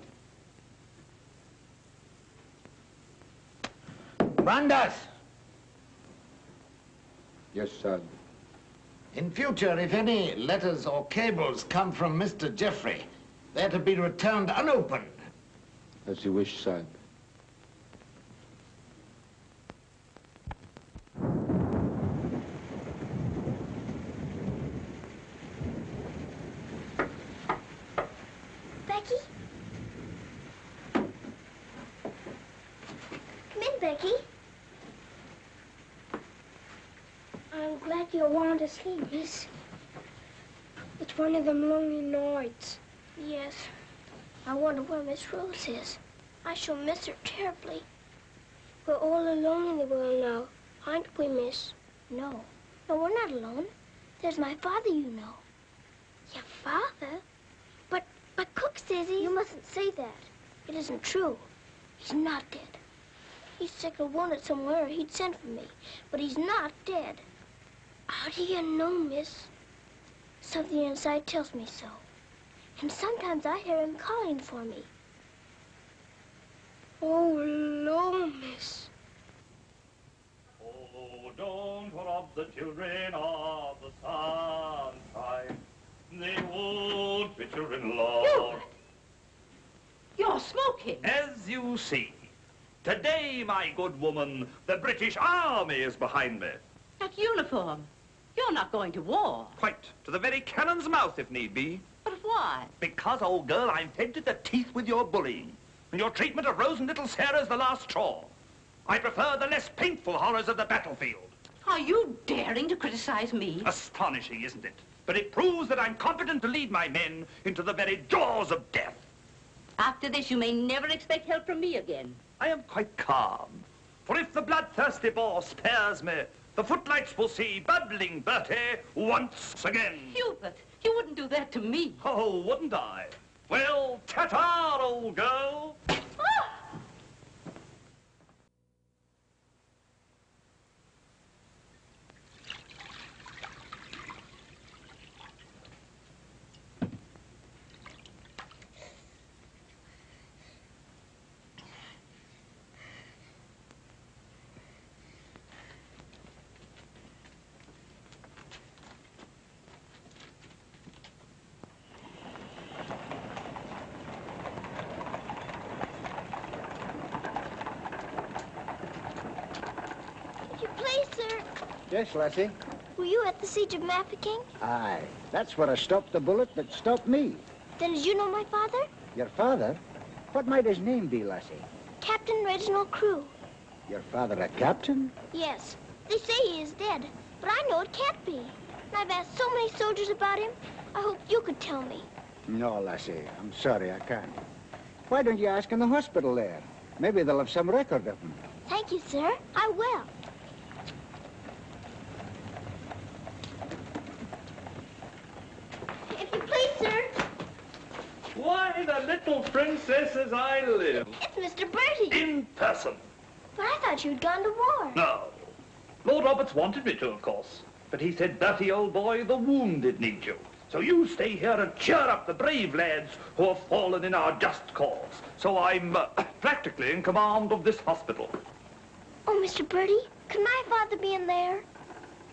Ram Dass! Yes, sir. In future, if any letters or cables come from Mr. Jeffrey, they're to be returned unopened. As you wish, Sahib. Becky? Come in, Becky. You want to sleep, miss. It's one of them lonely nights. Yes. I wonder where Miss Rose is. I shall miss her terribly. We're all alone in the world now, aren't we, miss? No. No, we're not alone. There's my father, you know. Your father? But, but Cook says he... You mustn't say that. It isn't true. He's not dead. He's sick or wounded somewhere, he'd send for me. But he's not dead. How do you know, miss? Something inside tells me so. And sometimes I hear him calling for me. Oh, Lord, miss. Oh, don't rob the children of the sunshine. They won't fit your in-law. Hubert! You're smoking. As you see, today, my good woman, the British Army is behind me. That uniform. You're not going to war. Quite. To the very cannon's mouth, if need be. But why? Because, old girl, I'm fed to the teeth with your bullying. And your treatment of Rose and little Sarah's the last straw. I prefer the less painful horrors of the battlefield. Are you daring to criticize me? Astonishing, isn't it? But it proves that I'm competent to lead my men into the very jaws of death. After this, you may never expect help from me again. I am quite calm. For if the bloodthirsty Boer spares me, the footlights will see bubbling Bertie once again. Hubert, you wouldn't do that to me. Oh, wouldn't I? Well, ta-ta, old girl. Ah! If you please, sir, Yes, lassie? were you at the siege of Mafeking? Aye. That's where I stopped the bullet that stopped me. Then did you know my father? Your father? What might his name be, lassie? Captain Reginald Crewe. Your father a captain? Yes. They say he is dead, but I know it can't be. And I've asked so many soldiers about him. I hope you could tell me. No, lassie. I'm sorry, I can't. Why don't you ask in the hospital there? Maybe they'll have some record of him. Thank you, sir. I will. If you please, sir, Little princess as I live. it's Mr. Bertie. In person. But I thought you'd gone to war. No. Lord Roberts wanted me to, of course. But he said, Bertie, old boy, the wounded need you. So you stay here and cheer up the brave lads who have fallen in our just cause. So I'm uh, practically in command of this hospital. Oh, Mr. Bertie, could my father be in there?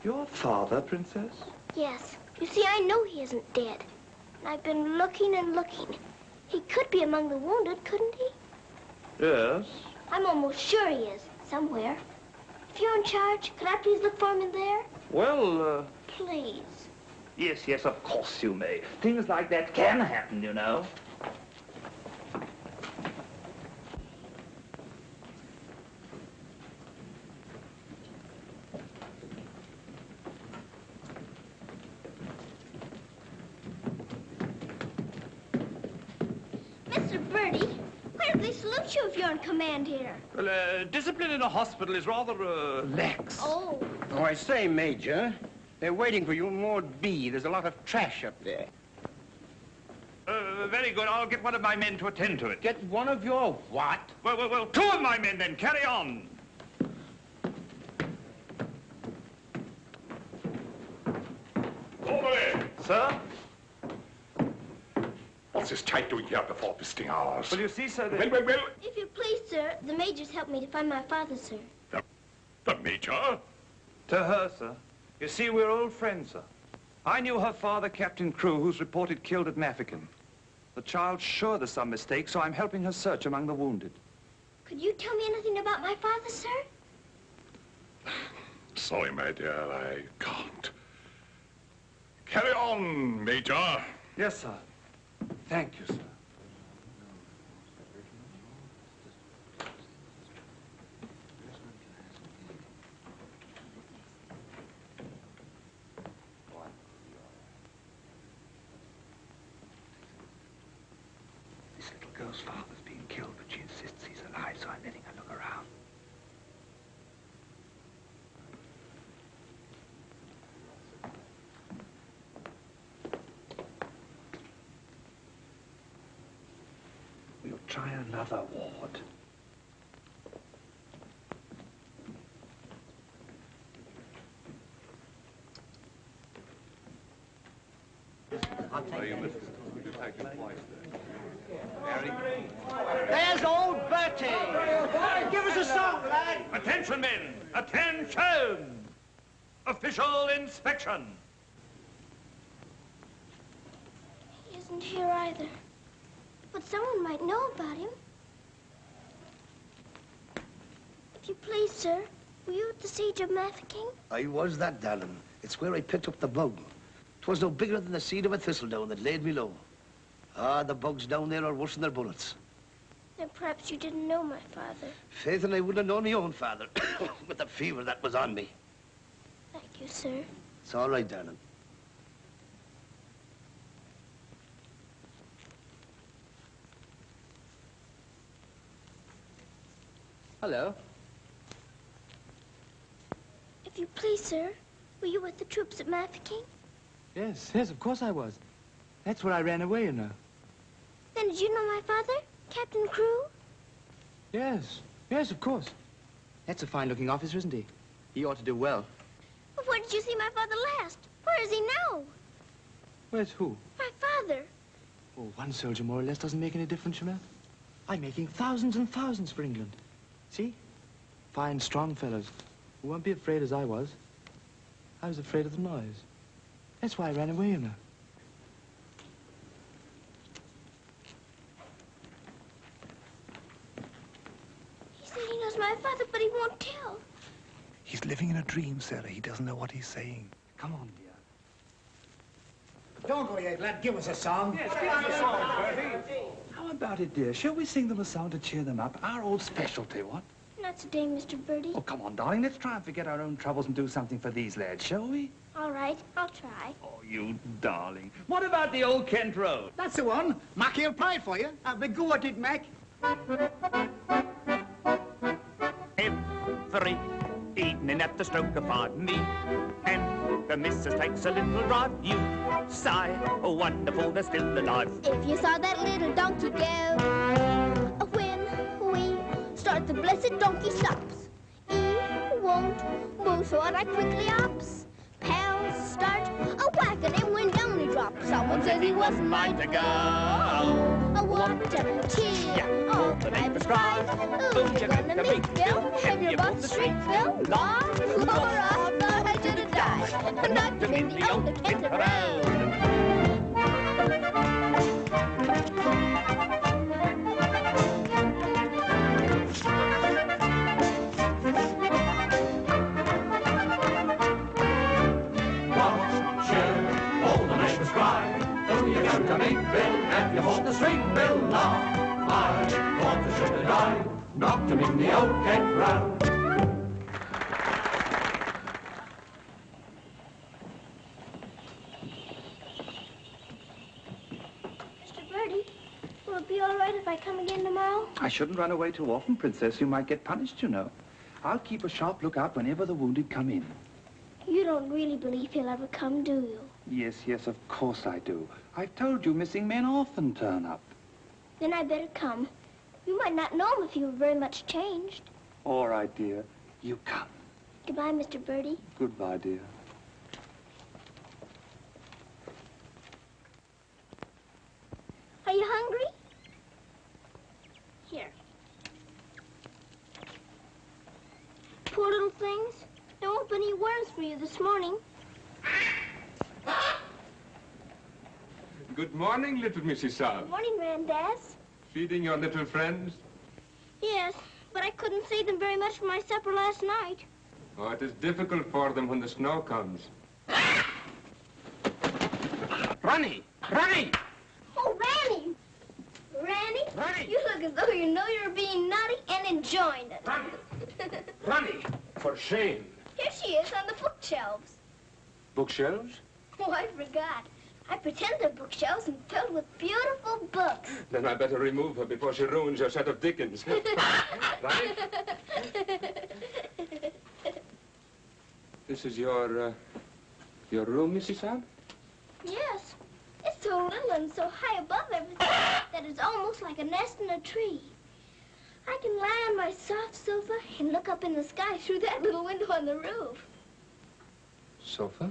Your father, Princess? Yes. You see, I know he isn't dead. And I've been looking and looking. He could be among the wounded, couldn't he? Yes. I'm almost sure he is, somewhere. If you're in charge, could I please look for him in there? Well, uh, Please. yes, yes, of course you may. Things like that can happen, you know. Mr. Bertie, why do they salute you if you're in command here? Well, uh, discipline in a hospital is rather uh, lax. Oh. Oh, I say, Major, they're waiting for you in Ward B. There's a lot of trash up there. Uh, very good. I'll get one of my men to attend to it. Get one of your what? Well, well, well, two of my men then. Carry on. Orderly! Sir? What's this type doing here before visiting hours? Well, you see, sir, Well, well, well, If you please, sir, the major's helped me to find my father, sir. the Major? To her, sir. You see, we're old friends, sir. I knew her father, Captain Crewe, who's reported killed at Mafeking. The child's sure there's some mistake, so I'm helping her search among the wounded. Could you tell me anything about my father, sir? Sorry, my dear, I can't. Carry on, Major. Yes, sir. Thank you, sir. This little girl's father's being killed, but she insists he's alive, so I'm letting her look around. We'll try another ward. There's old Bertie. Give us a song, lad. Attention, men! Attention! Official inspection. He isn't here either. But someone might know about him. If you please, sir, were you at the siege of Mafeking? I was that, darling. It's where I picked up the bug. 'Twas no bigger than the seed of a thistledown that laid me low. Ah, the bugs down there are worse than their bullets. Then perhaps you didn't know my father. Faith, and I wouldn't have known my own father with the fever that was on me. Thank you, sir. It's all right, darling. Hello. If you please, sir, were you with the troops at Mafeking? Yes, yes, of course I was. That's where I ran away, you know. Then did you know my father, Captain Crewe? Yes, yes, of course. That's a fine-looking officer, isn't he? He ought to do well. Well, where did you see my father last? Where is he now? Where's who? My father. Oh, one soldier more or less doesn't make any difference, you know. I'm making thousands and thousands for England. See? Fine, strong fellows who won't be afraid as I was. I was afraid of the noise. That's why I ran away, you know. He said he knows my father, but he won't tell. He's living in a dream, Sarah. He doesn't know what he's saying. Come on, dear. Don't go yet, lad. Give us a song. Yes, give us a song, Bertie. How about it, dear? Shall we sing them a song to cheer them up? Our old specialty, what? Not today, Mr. Bertie. Oh, come on, darling. Let's try and forget our own troubles and do something for these lads, shall we? All right, I'll try. Oh, you darling. What about the old Kent Road? That's the one. Mackie will play for you. Have a go at it, Mac. Every evening at the stroke of five, me and the missus takes a little drive. You sigh, oh, wonderful, they're still alive. If you saw that little donkey go, when we start the blessed donkey stops. He won't move, so I quickly ups. The start. A and it went down, he dropped. Someone says he wasn't mine to go. A water tear, all the night prescribed. Ooh, you're gonna make Bill, have your butt straight, Bill. Lord, Lord, I thought I should have died. Knocked him in the old Kent Road. The string, Bill. Law, I thought I should have died. Knocked him in the old Kent round. Mr. Bertie, will it be all right if I come again tomorrow? I shouldn't run away too often, Princess. You might get punished, you know. I'll keep a sharp lookout whenever the wounded come in. You don't really believe he'll ever come, do you? Yes, yes, of course I do. I've told you missing men often turn up. Then I'd better come. You might not know him if you were very much changed. All right, dear. You come. Goodbye, Mr. Bertie. Goodbye, dear. Are you hungry? Here. Poor little things. There won't be any worms for you this morning. Good morning, little Mrs. Sahib. Good morning, Ram Dass. Feeding your little friends? Yes, but I couldn't save them very much for my supper last night. Oh, it is difficult for them when the snow comes. Ronnie! Ronnie! Oh, Ranny! Ranny? Ranny! You look as though you know you're being naughty and enjoying it. Ronnie! For shame. Here she is on the bookshelves. Bookshelves? Oh, I forgot. I pretend they're bookshelves and filled with beautiful books. Then I better remove her before she ruins your set of Dickens. Ronnie? This is your, uh, your room, Mrs. Sahib? yes. It's so little and so high above everything that it's almost like a nest in a tree. I can lie on my soft sofa and look up in the sky through that little window on the roof. Sofa?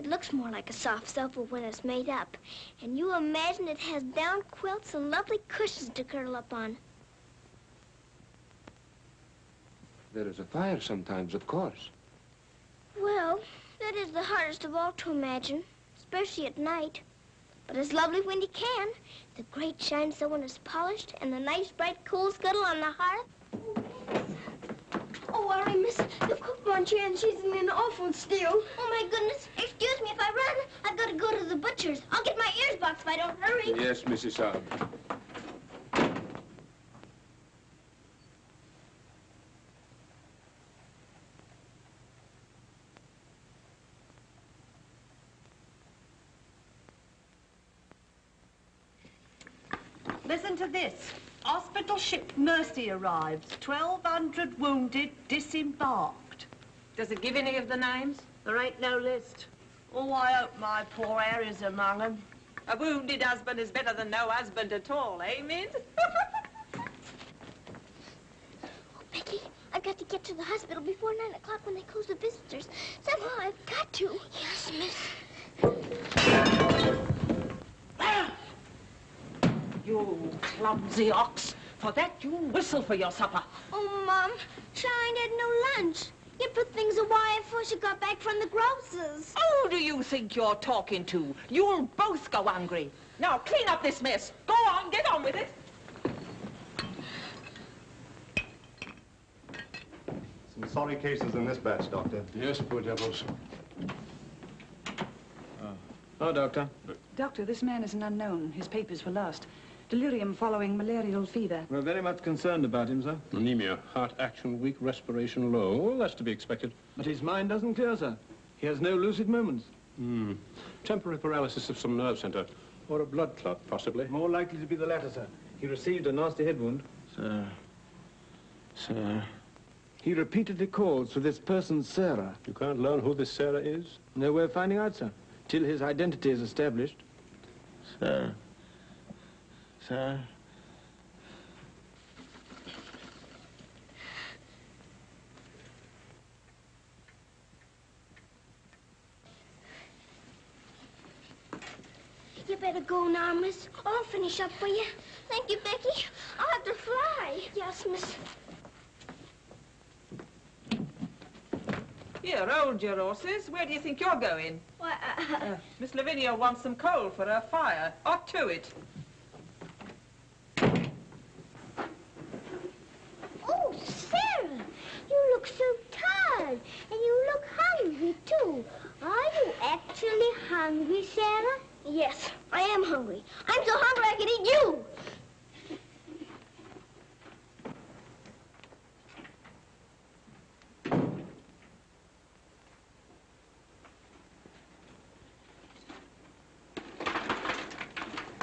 It looks more like a soft sofa when it's made up. And you imagine it has down quilts and lovely cushions to curl up on. There is a fire sometimes, of course. Well, that is the hardest of all to imagine, especially at night. But it's lovely when you can. The grate shines so when it's polished, and the nice bright coal scuttle on the hearth. Oh, worry, miss. The cook wants you, and she's in an awful stew. Oh, my goodness. Excuse me if I run. I've got to go to the butcher's. I'll get my ears boxed if I don't hurry. Yes, Mrs. Sahib. Listen to this. Hospital ship Mercy arrives. 1,200 wounded disembarked. Does it give any of the names? There ain't no list. Oh, I hope my poor Harry's among them. A wounded husband is better than no husband at all, eh, Mint? Becky, I've got to get to the hospital before 9 o'clock when they close the visitors. Somehow I've got to. Yes, miss. You clumsy ox. For that, you whistle for your supper. Oh, Mom, Shine had no lunch. You put things away before she got back from the grocer's. Who do you think you're talking to? You'll both go hungry. Now, clean up this mess. Go on, get on with it. Some sorry cases in this batch, Doctor. Yes, poor devils. Oh, Doctor. Doctor, this man is an unknown. His papers were lost. Delirium following malarial fever. We're very much concerned about him, sir. Anemia, heart action weak, respiration low. All that's to be expected. But his mind doesn't clear, sir. He has no lucid moments. Hmm. Temporary paralysis of some nerve center. Or a blood clot, possibly. More likely to be the latter, sir. He received a nasty head wound. Sir. Sir. He repeatedly calls for this person, Sarah. You can't learn who this Sarah is? No way of finding out, sir. Till his identity is established. Sir sir. You better go now, miss. I'll finish up for you. Thank you, Becky. I'll have to fly. Yes, miss. Here, hold your horses. Where do you think you're going? Uh, uh, uh, Miss Lavinia wants some coal for her fire. Up to it. Look so tired, and you look hungry, too. Are you actually hungry, Sarah? Yes, I am hungry. I'm so hungry I could eat you.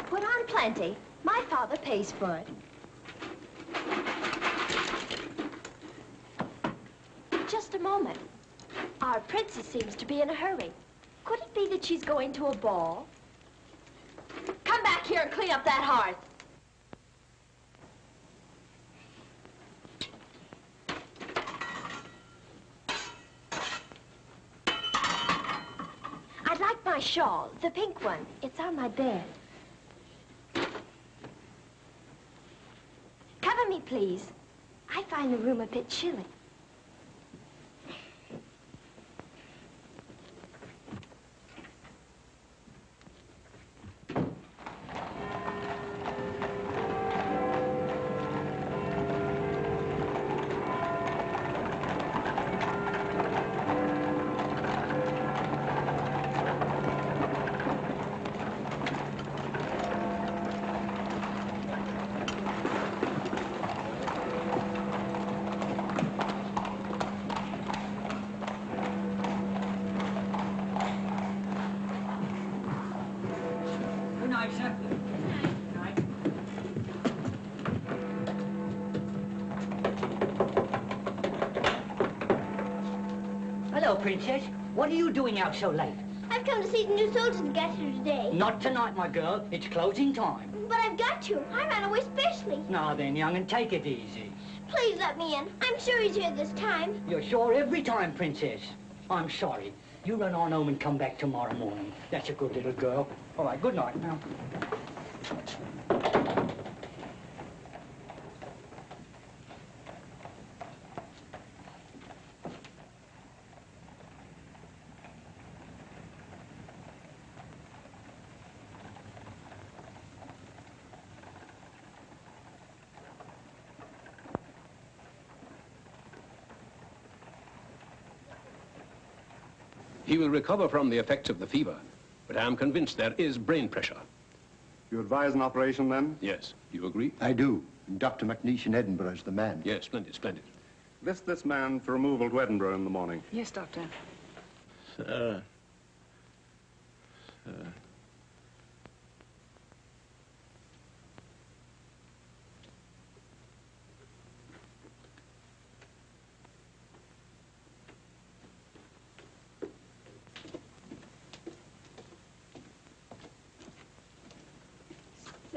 Put on plenty. My father pays for it. Just a moment. Seems to be in a hurry. Could it be that she's going to a ball? Come back here and clean up that hearth. I'd like my shawl, the pink one. It's on my bed. Cover me, please. I find the room a bit chilly. What are you doing out so late? I've come to see the new soldiers got here today. Not tonight, my girl. It's closing time. But I've got to. I ran away specially. Now then, young, and take it easy. Please let me in. I'm sure he's here this time. You're sure every time, Princess. I'm sorry. You run on home and come back tomorrow morning. That's a good little girl. All right, good night now. He will recover from the effects of the fever, but I am convinced there is brain pressure. You advise an operation, then? Yes. You agree? I do. And Dr. McNeish in Edinburgh is the man. Yes, splendid, splendid. List this man for removal to Edinburgh in the morning. Yes, Doctor. Sir. Sir.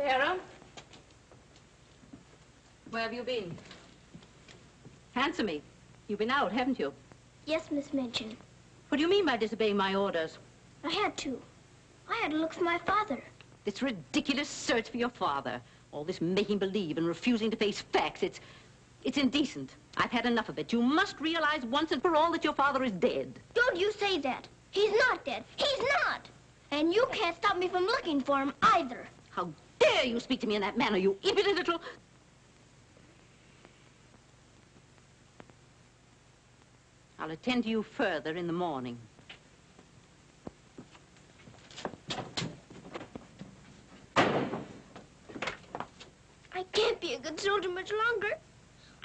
Sarah? Where have you been? Answer me. You've been out, haven't you? Yes, Miss Minchin. What do you mean by disobeying my orders? I had to. I had to look for my father. This ridiculous search for your father. All this making believe and refusing to face facts. It's, it's indecent. I've had enough of it. You must realize once and for all that your father is dead. Don't you say that. He's not dead. He's not. And you can't stop me from looking for him either. How dare you speak to me in that manner, you impudent little... I'll attend to you further in the morning. I can't be a good soldier much longer.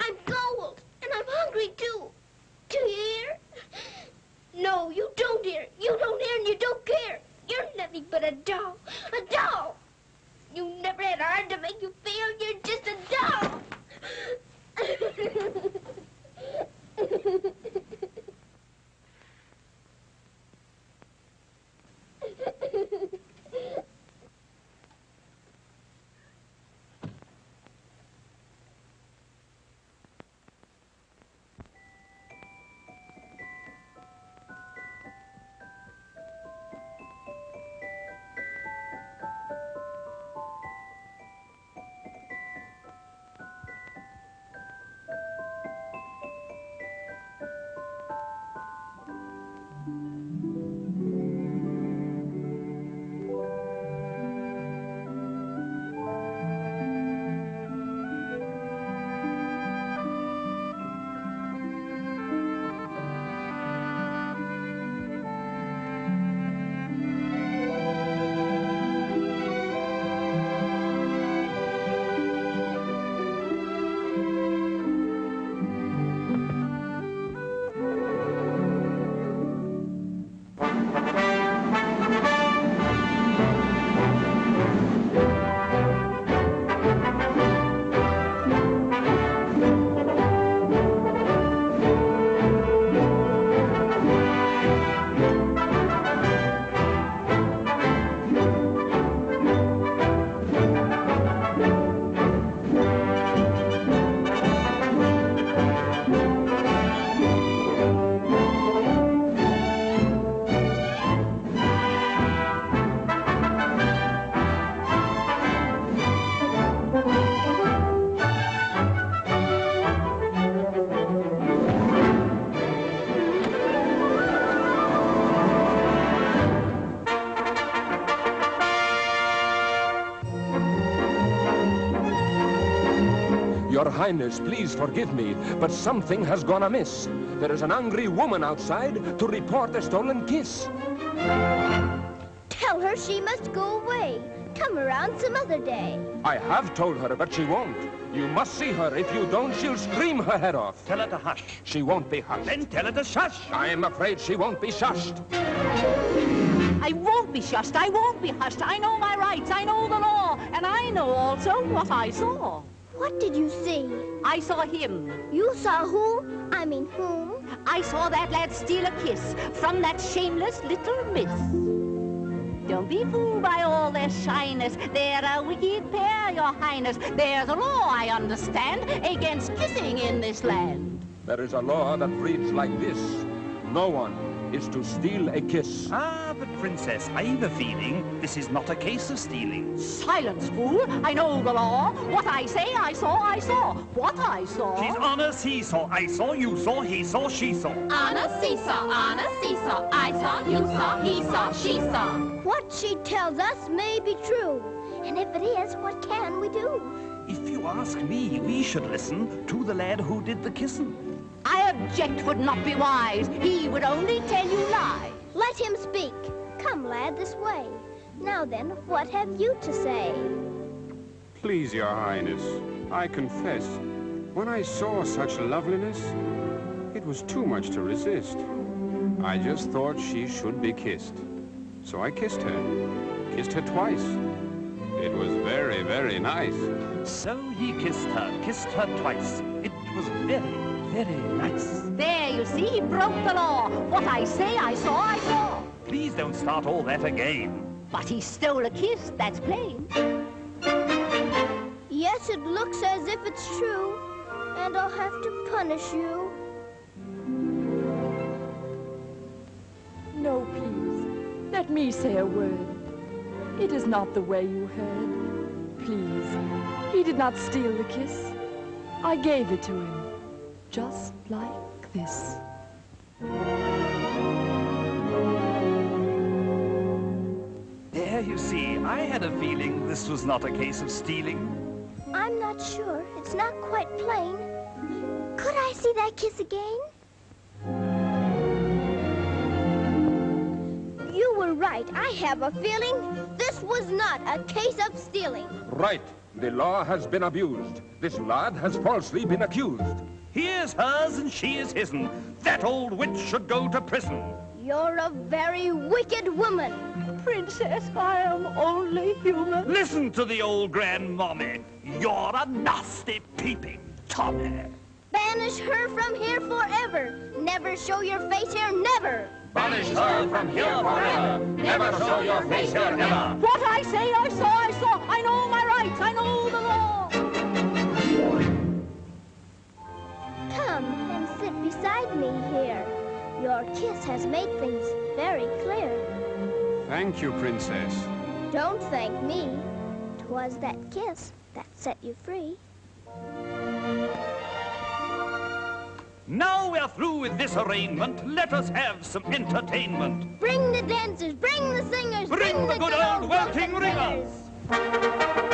I'm cold, and I'm hungry, too. Do you hear? No, you don't hear. You don't hear and you don't care. You're nothing but a doll. A doll. You never had a heart to make you feel. You're just a doll. Highness, please forgive me, but something has gone amiss. There is an angry woman outside to report a stolen kiss. Tell her she must go away. Come around some other day. I have told her, but she won't. You must see her. If you don't, she'll scream her head off. Tell her to hush. She won't be hushed. Then tell her to shush. I am afraid she won't be shushed. I won't be shushed. I won't be hushed. I know my rights. I know the law. And I know also what I saw. What did you see? I saw him. You saw who? I mean whom? I saw that lad steal a kiss from that shameless little miss. Don't be fooled by all their shyness. They're a wicked pair, your highness. There's a law, I understand, against kissing in this land. There is a law that reads like this. No one is to steal a kiss. Ah, but Princess, I've a feeling this is not a case of stealing. Silence, fool. I know the law. What I say, I saw, I saw. What I saw... She's on a seesaw. I saw, you saw, he saw, she saw. On a seesaw, on a seesaw. I saw, you saw, he saw, she saw. What she tells us may be true. And if it is, what can we do? If you ask me, we should listen to the lad who did the kissing. I object would not be wise. He would only tell you lies. Let him speak. Come, lad, this way. Now then, what have you to say? Please, your highness, I confess, when I saw such loveliness, it was too much to resist. I just thought she should be kissed. So I kissed her. Kissed her twice. It was very, very nice. So he kissed her, kissed her twice. It was very, very nice. There, you see, he broke the law. What I say, I saw, I saw. Please don't start all that again. But he stole a kiss, that's plain. Yes, it looks as if it's true. And I'll have to punish you. No, please. Let me say a word. It is not the way you heard. Please. He did not steal the kiss. I gave it to him. Just like this. There, you see, I had a feeling this was not a case of stealing. I'm not sure. It's not quite plain. Could I see that kiss again? You were right. I have a feeling this was not a case of stealing. Right. The law has been abused. This lad has falsely been accused. He is hers and she is his'n. That old witch should go to prison. You're a very wicked woman. Princess, I am only human. Listen to the old grandmommy. You're a nasty peeping Tommy. Banish her from here forever. Never show your face here, never. Banish her from here forever. Never show your face here never. What I say, I saw, I saw. I know my rights. I know the law. Come and sit beside me here. Your kiss has made things very clear. Thank you, princess. Don't thank me. Twas that kiss that set you free. Now we're through with this arraignment. Let us have some entertainment. Bring the dancers, bring the singers, Bring the good old welting ringers. The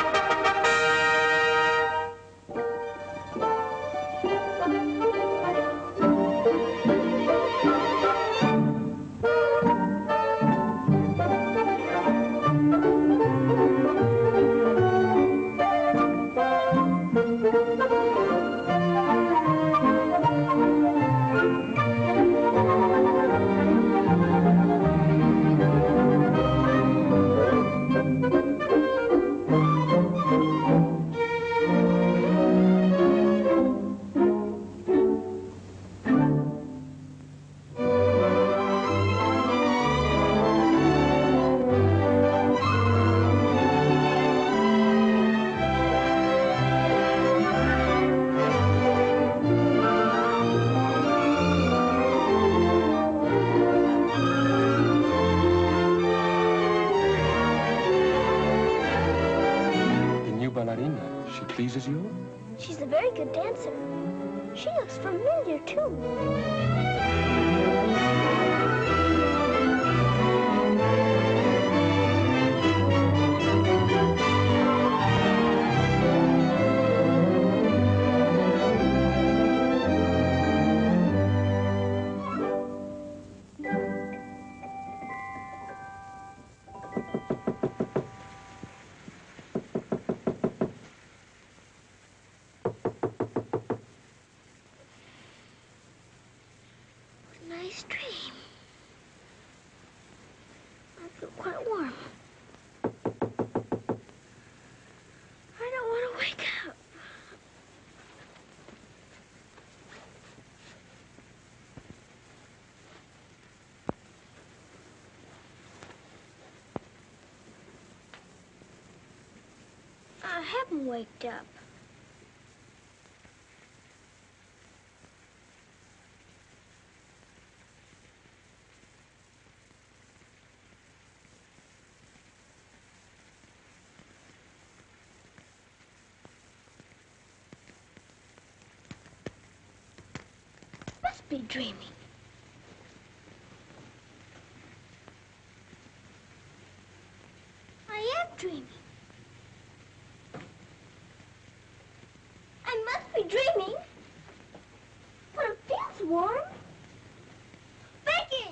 too. Haven't waked up. Must be dreaming. I am dreaming. I must be dreaming. But it feels warm. Becky!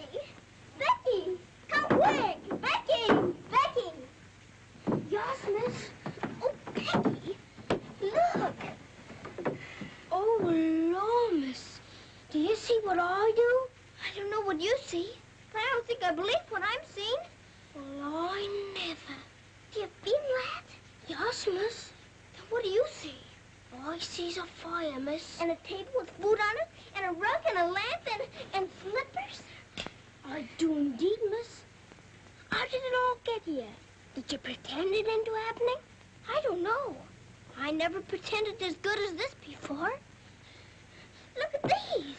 Becky! Come quick! Becky! Becky! Yes, miss. Oh, Becky! Look! Oh, Lord, miss. Do you see what I do? I don't know what you see, but I don't think I believe what I'm seeing. Well, I never. Do you feel that? Yes, miss. Then what do you see? All I see's a fire, miss. And a table with food on it, and a rug, and a lamp, and, and slippers. I do indeed, miss. How did it all get here? Did you pretend it into happening? I don't know. I never pretended as good as this before. Look at these.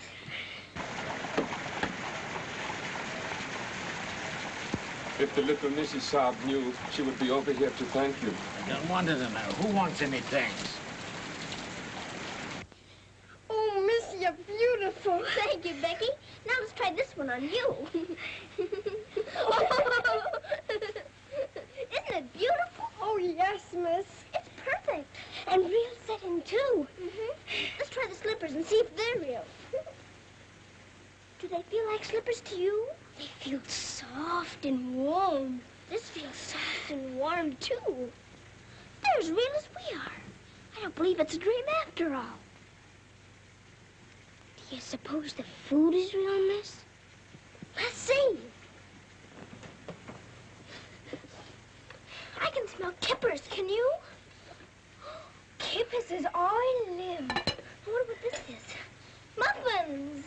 If the little Mrs. Sahib knew, she would be over here to thank you. I don't want to know. Who wants any thanks? Oh, miss, you're beautiful. Thank you, Becky. Now let's try this one on you. Isn't it beautiful? Oh, yes, miss. It's perfect. And real setting, too. Mm-hmm. Let's try the slippers and see if they're real. Do they feel like slippers to you? They feel soft and warm. This feels soft and warm, too. They're as real as we are. I don't believe it's a dream after all. Do you suppose the food is real, miss? Let's see. I can smell kippers, can you? Kippers is all I live. I wonder what this is. Muffins!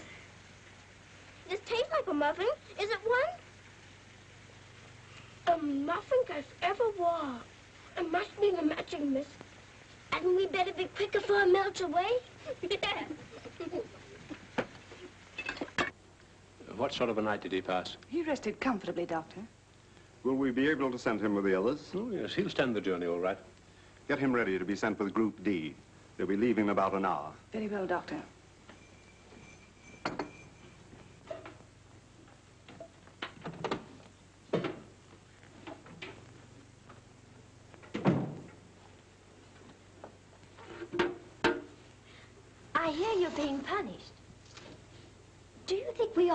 This tastes like a muffin. Is it one? A muffin I've ever wore. It must be the matching, miss. Hadn't we better be quick before it melts away? yeah. What sort of a night did he pass? He rested comfortably, Doctor. Will we be able to send him with the others? Oh, yes, he'll stand the journey all right. Get him ready to be sent with Group D. They'll be leaving in about an hour. Very well, Doctor.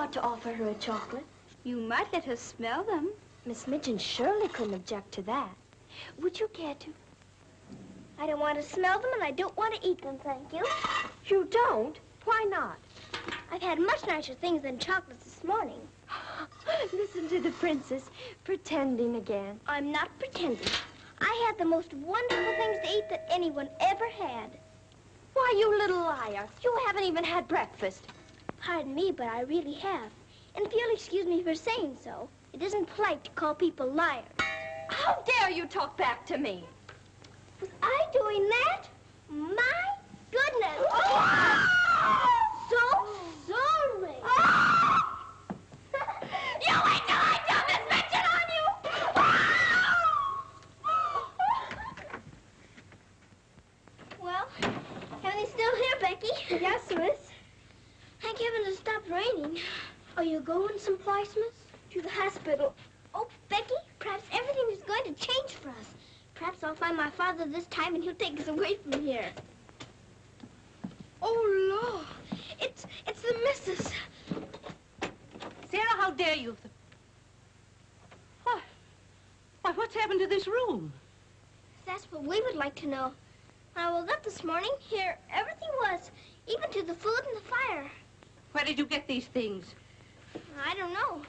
Ought to offer her a chocolate? You might let her smell them. Miss Minchin surely couldn't object to that. Would you care to? I don't want to smell them and I don't want to eat them, thank you. You don't? Why not? I've had much nicer things than chocolates this morning. Listen to the princess, pretending again. I'm not pretending. I had the most wonderful things to eat that anyone ever had. Why, you little liar. You haven't even had breakfast. Pardon me, but I really have. And if you'll excuse me for saying so, it isn't polite to call people liars. How dare you talk back to me? Was I doing that? My goodness. Ah! so sorry. you wait till I tell Miss Minchin on you. well, Heaven's still here, Becky. Yes, miss. Thank heaven it stopped raining. Are you going someplace, miss? To the hospital. Oh, Becky, perhaps everything is going to change for us. Perhaps I'll find my father this time and he'll take us away from here. Oh, Lord. It's, it's the missus. Sarah, how dare you? What? Why, what's happened to this room? That's what we would like to know. When I woke up this morning, here everything was, even to the food and the fire. Where did you get these things? I don't know.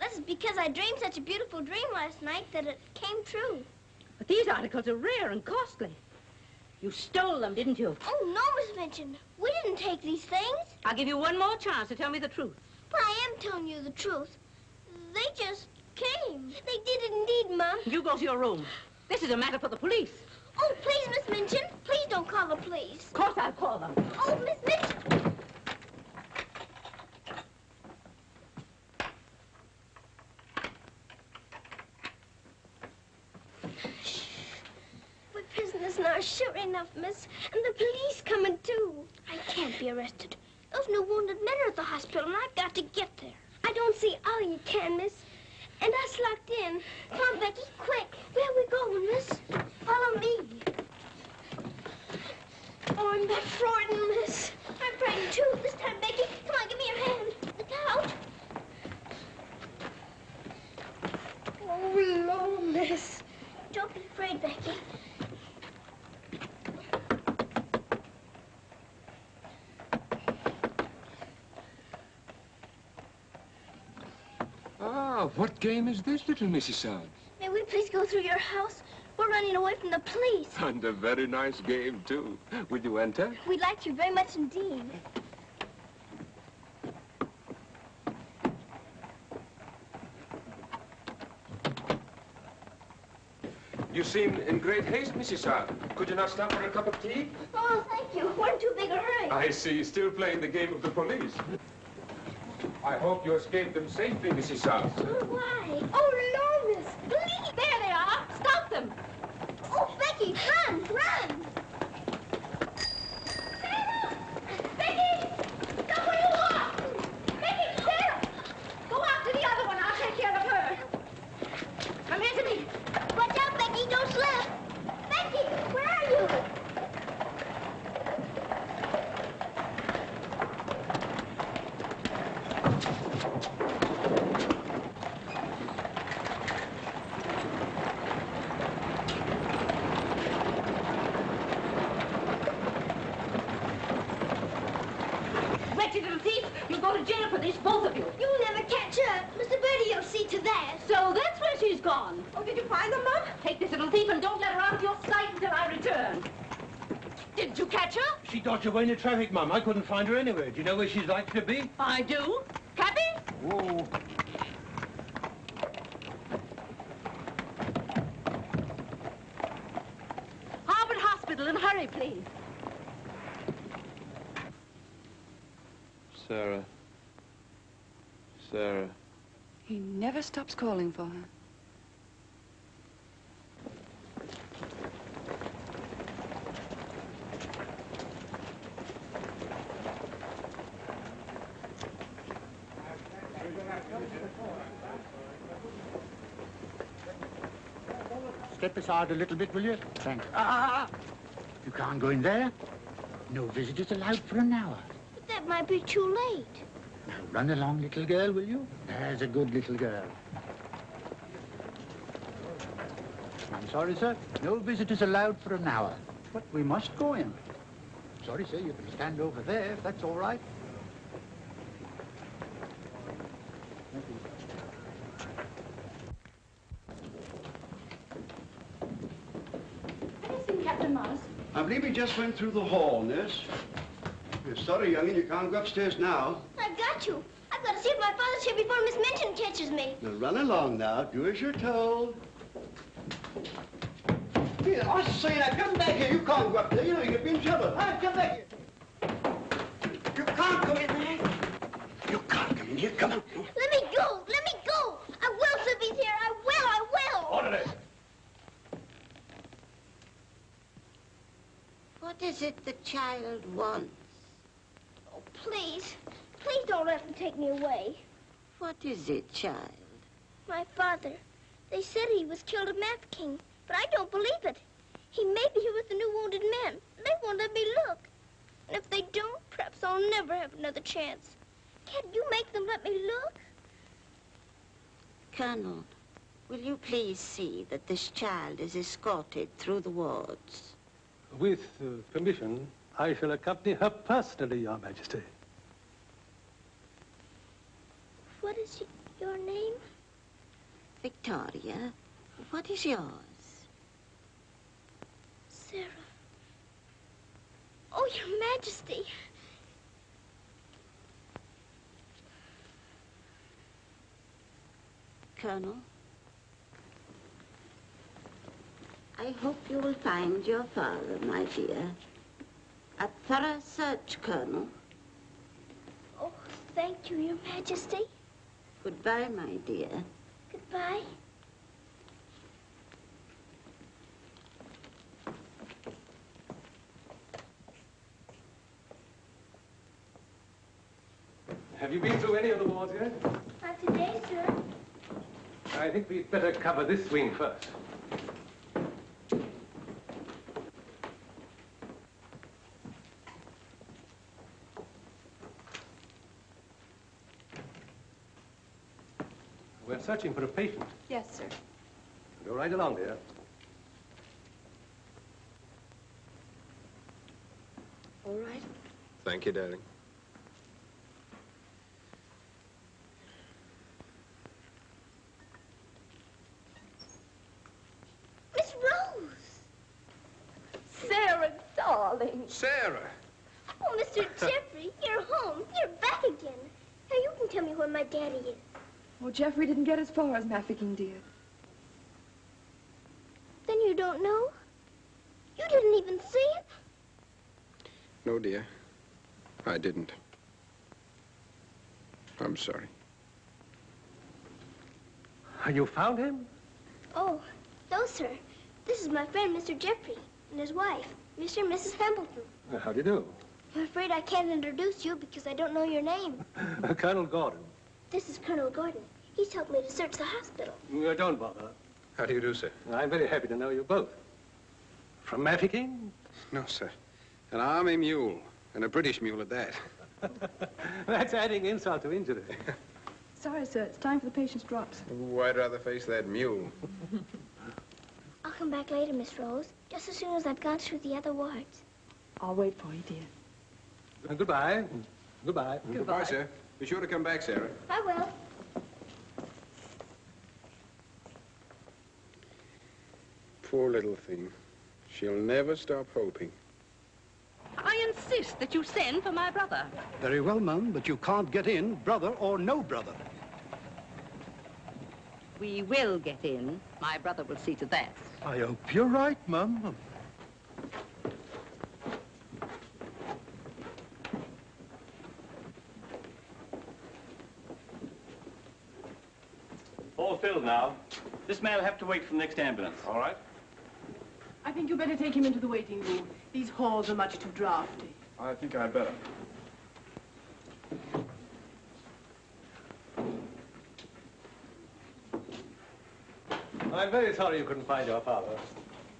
This is because I dreamed such a beautiful dream last night that it came true. But these articles are rare and costly. You stole them, didn't you? Oh, no, Miss Minchin. We didn't take these things. I'll give you one more chance to tell me the truth. But I am telling you the truth. They just came. They did indeed, Mum. You go to your room. This is a matter for the police. Oh, please, Miss Minchin. Please don't call the police. Of course I'll call them. Oh, Miss Minchin. We're prisoners sure enough, miss. And the police coming, too. I can't be arrested. Those new wounded men are at the hospital, and I've got to get there. I don't see how you can, miss. And us locked in. Come on, Becky, quick. Where are we going, miss? Follow me. Oh, I'm frightened, miss. I'm frightened, too. This time, Becky. Come on, give me your hand. Look out. Oh, Lord, miss. Don't be afraid, Becky. Ah, what game is this, little Missy Sahib? May we please go through your house? We're running away from the police. And a very nice game, too. Will you enter? We'd like to very much indeed. You seem in great haste, Missy Sahib. Could you not stop for a cup of tea? Oh, thank you. We're in too big a hurry. I see. Still playing the game of the police. I hope you escaped them safely, Mrs. Oh, why? Oh, Lord, miss. Please. There they are. Stop them. Oh, Becky, run, run. Becky! Stop where you are! Becky, Sarah! Go after the other one. I'll take care of her. Come here to me. Watch out, Becky. Don't slip. Becky, where are you? Wretched little thief! You'll go to jail for this, both of you. You'll never catch her. Mr. Bertie will see to that. So that's where she's gone. Oh, did you find them, Mum? Take this little thief and don't let her out of your sight until I return. Did you catch her? She dodged away in the traffic, Mum. I couldn't find her anywhere. Do you know where she's likely to be? I do. Cappy? Whoa. Harvard Hospital and hurry, please. Sarah. Sarah. He never stops calling for her. Step aside a little bit, will you? Thanks. Ah! You can't go in there. No visitors allowed for an hour. But that might be too late. Now run along, little girl, will you? There's a good little girl. I'm sorry, sir. No visitors allowed for an hour. But we must go in. Sorry, sir. You can stand over there if that's all right. Have you seen Captain Mars? I believe he just went through the hall, nurse. You're sorry, youngin, you can't go upstairs now. I've got to. I've got to see if my father's here before Miss Minchin catches me. Now run along now. Do as you're told. Here, I say now, come back here. You can't go up there. You know you could be in trouble. Hi, come back here. You can't come in there. You can't come in here. Come on. Let me go. Let me go. I will if he's here. I will. I will. Orderly. What is it the child wants? Oh, please. Please don't let them take me away. What is it, child? My father. They said he was killed at Mafeking, but I don't believe it. He may be here with the new wounded men. They won't let me look. And if they don't, perhaps I'll never have another chance. Can't you make them let me look? Colonel, will you please see that this child is escorted through the wards? With uh, permission, I shall accompany her personally, Your Majesty. What is your name? Victoria, what is yours? Sarah. Oh, Your Majesty. Colonel? I hope you will find your father, my dear. A thorough search, Colonel. Oh, thank you, Your Majesty. Goodbye, my dear. Goodbye. Have you been through any of the wards yet? Not today, sir. I think we'd better cover this wing first. Searching for a patient. Yes, sir. Go right along, dear. All right. Thank you, darling. Miss Rose. Sarah, darling. Sarah! Oh, Mr. Jeffrey, you're home. You're back again. Now you can tell me where my daddy is. Well, Jeffrey didn't get as far as Mafeking, did. Then you don't know? You didn't even see him? No, dear. I didn't. I'm sorry. You found him? Oh, no, sir. This is my friend, Mr. Jeffrey, and his wife, Mr. and Mrs. Hambleton. Uh, How do you do? I'm afraid I can't introduce you because I don't know your name. Colonel Gordon. This is Colonel Gordon. He's helped me to search the hospital. Uh, don't bother. How do you do, sir? I'm very happy to know you both. From Mafeking? No, sir. An army mule, and a British mule at that. That's adding insult to injury. Sorry, sir. It's time for the patient's drops. Ooh, I'd rather face that mule. I'll come back later, Miss Rose, just as soon as I've gone through the other wards. I'll wait for you, dear. Uh, goodbye. Goodbye. Goodbye, sir. Be sure to come back, Sarah. I will. Poor little thing. She'll never stop hoping. I insist that you send for my brother. Very well, Mum, but you can't get in, brother or no brother. We will get in. My brother will see to that. I hope you're right, Mum. All filled now. This man will have to wait for the next ambulance. All right. I think you'd better take him into the waiting room. These halls are much too drafty. I think I'd better. I'm very sorry you couldn't find your father.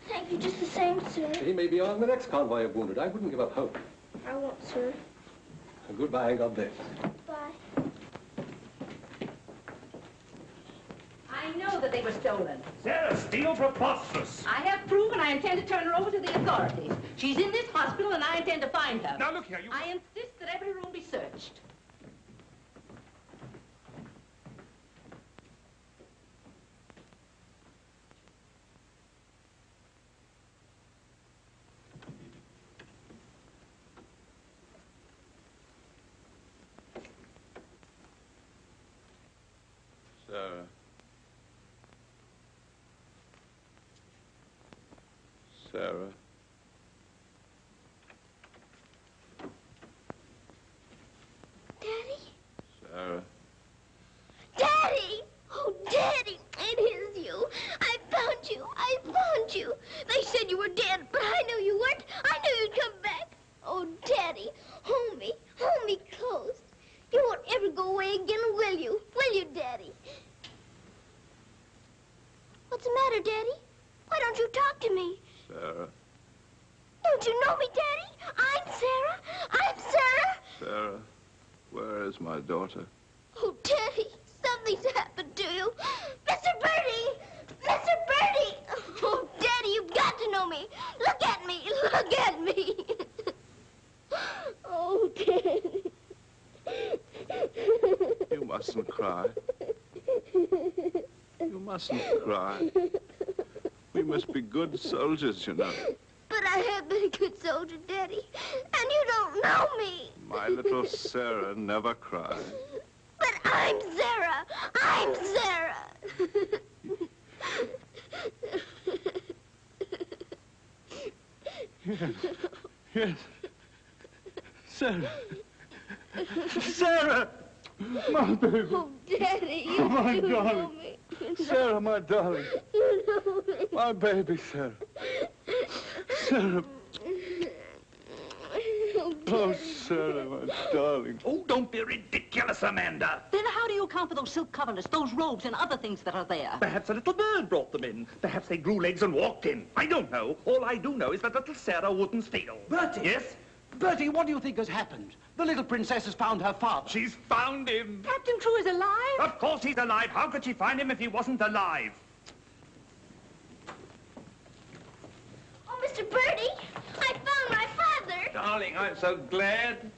Thank you just the same, sir. He may be on the next convoy of wounded. I wouldn't give up hope. I won't, sir. Goodbye and God bless. Bye. I know that they were stolen. Sarah Steele, preposterous. I have proof, and I intend to turn her over to the authorities. She's in this hospital, and I intend to find her. Now, look here, you... I insist that every room be searched. Sarah. Sarah. Daddy! Oh, Daddy, it is you. I found you. I found you. They said you were dead, but I knew you weren't. I knew you'd come back. Oh, Daddy, hold me. Hold me close. You won't ever go away again, will you? Will you, Daddy? What's the matter, Daddy? Why don't you talk to me? Sarah. Don't you know me, Daddy? I'm Sarah. I'm Sarah. Sarah. Where is my daughter? Oh, Daddy, something's happened to you. Mr. Bertie! Mr. Bertie! Oh, Daddy, you've got to know me. Look at me. Look at me. Oh, Daddy. You mustn't cry. You mustn't cry. We must be good soldiers, you know. But I have been a good soldier, Daddy, and you don't know me. My little Sarah never cries. But I'm Sarah. I'm Sarah. Yes. Yes. Sarah. Sarah! My baby. Oh, Daddy, you Oh, my do know me. Sarah, my darling. You know me. My baby, Sarah. Sarah. Oh, oh Sarah, my darling. Oh, don't be ridiculous, Amanda. Then how do you account for those silk coverlets, those robes, and other things that are there? Perhaps a little bird brought them in. Perhaps they grew legs and walked in. I don't know. All I do know is that little Sarah wouldn't steal. Bertie! Yes? Bertie, what do you think has happened? The little princess has found her father. She's found him. Captain Crewe is alive? Of course he's alive. How could she find him if he wasn't alive? Oh, Mr. Bertie, I found my father. Darling, I'm so glad.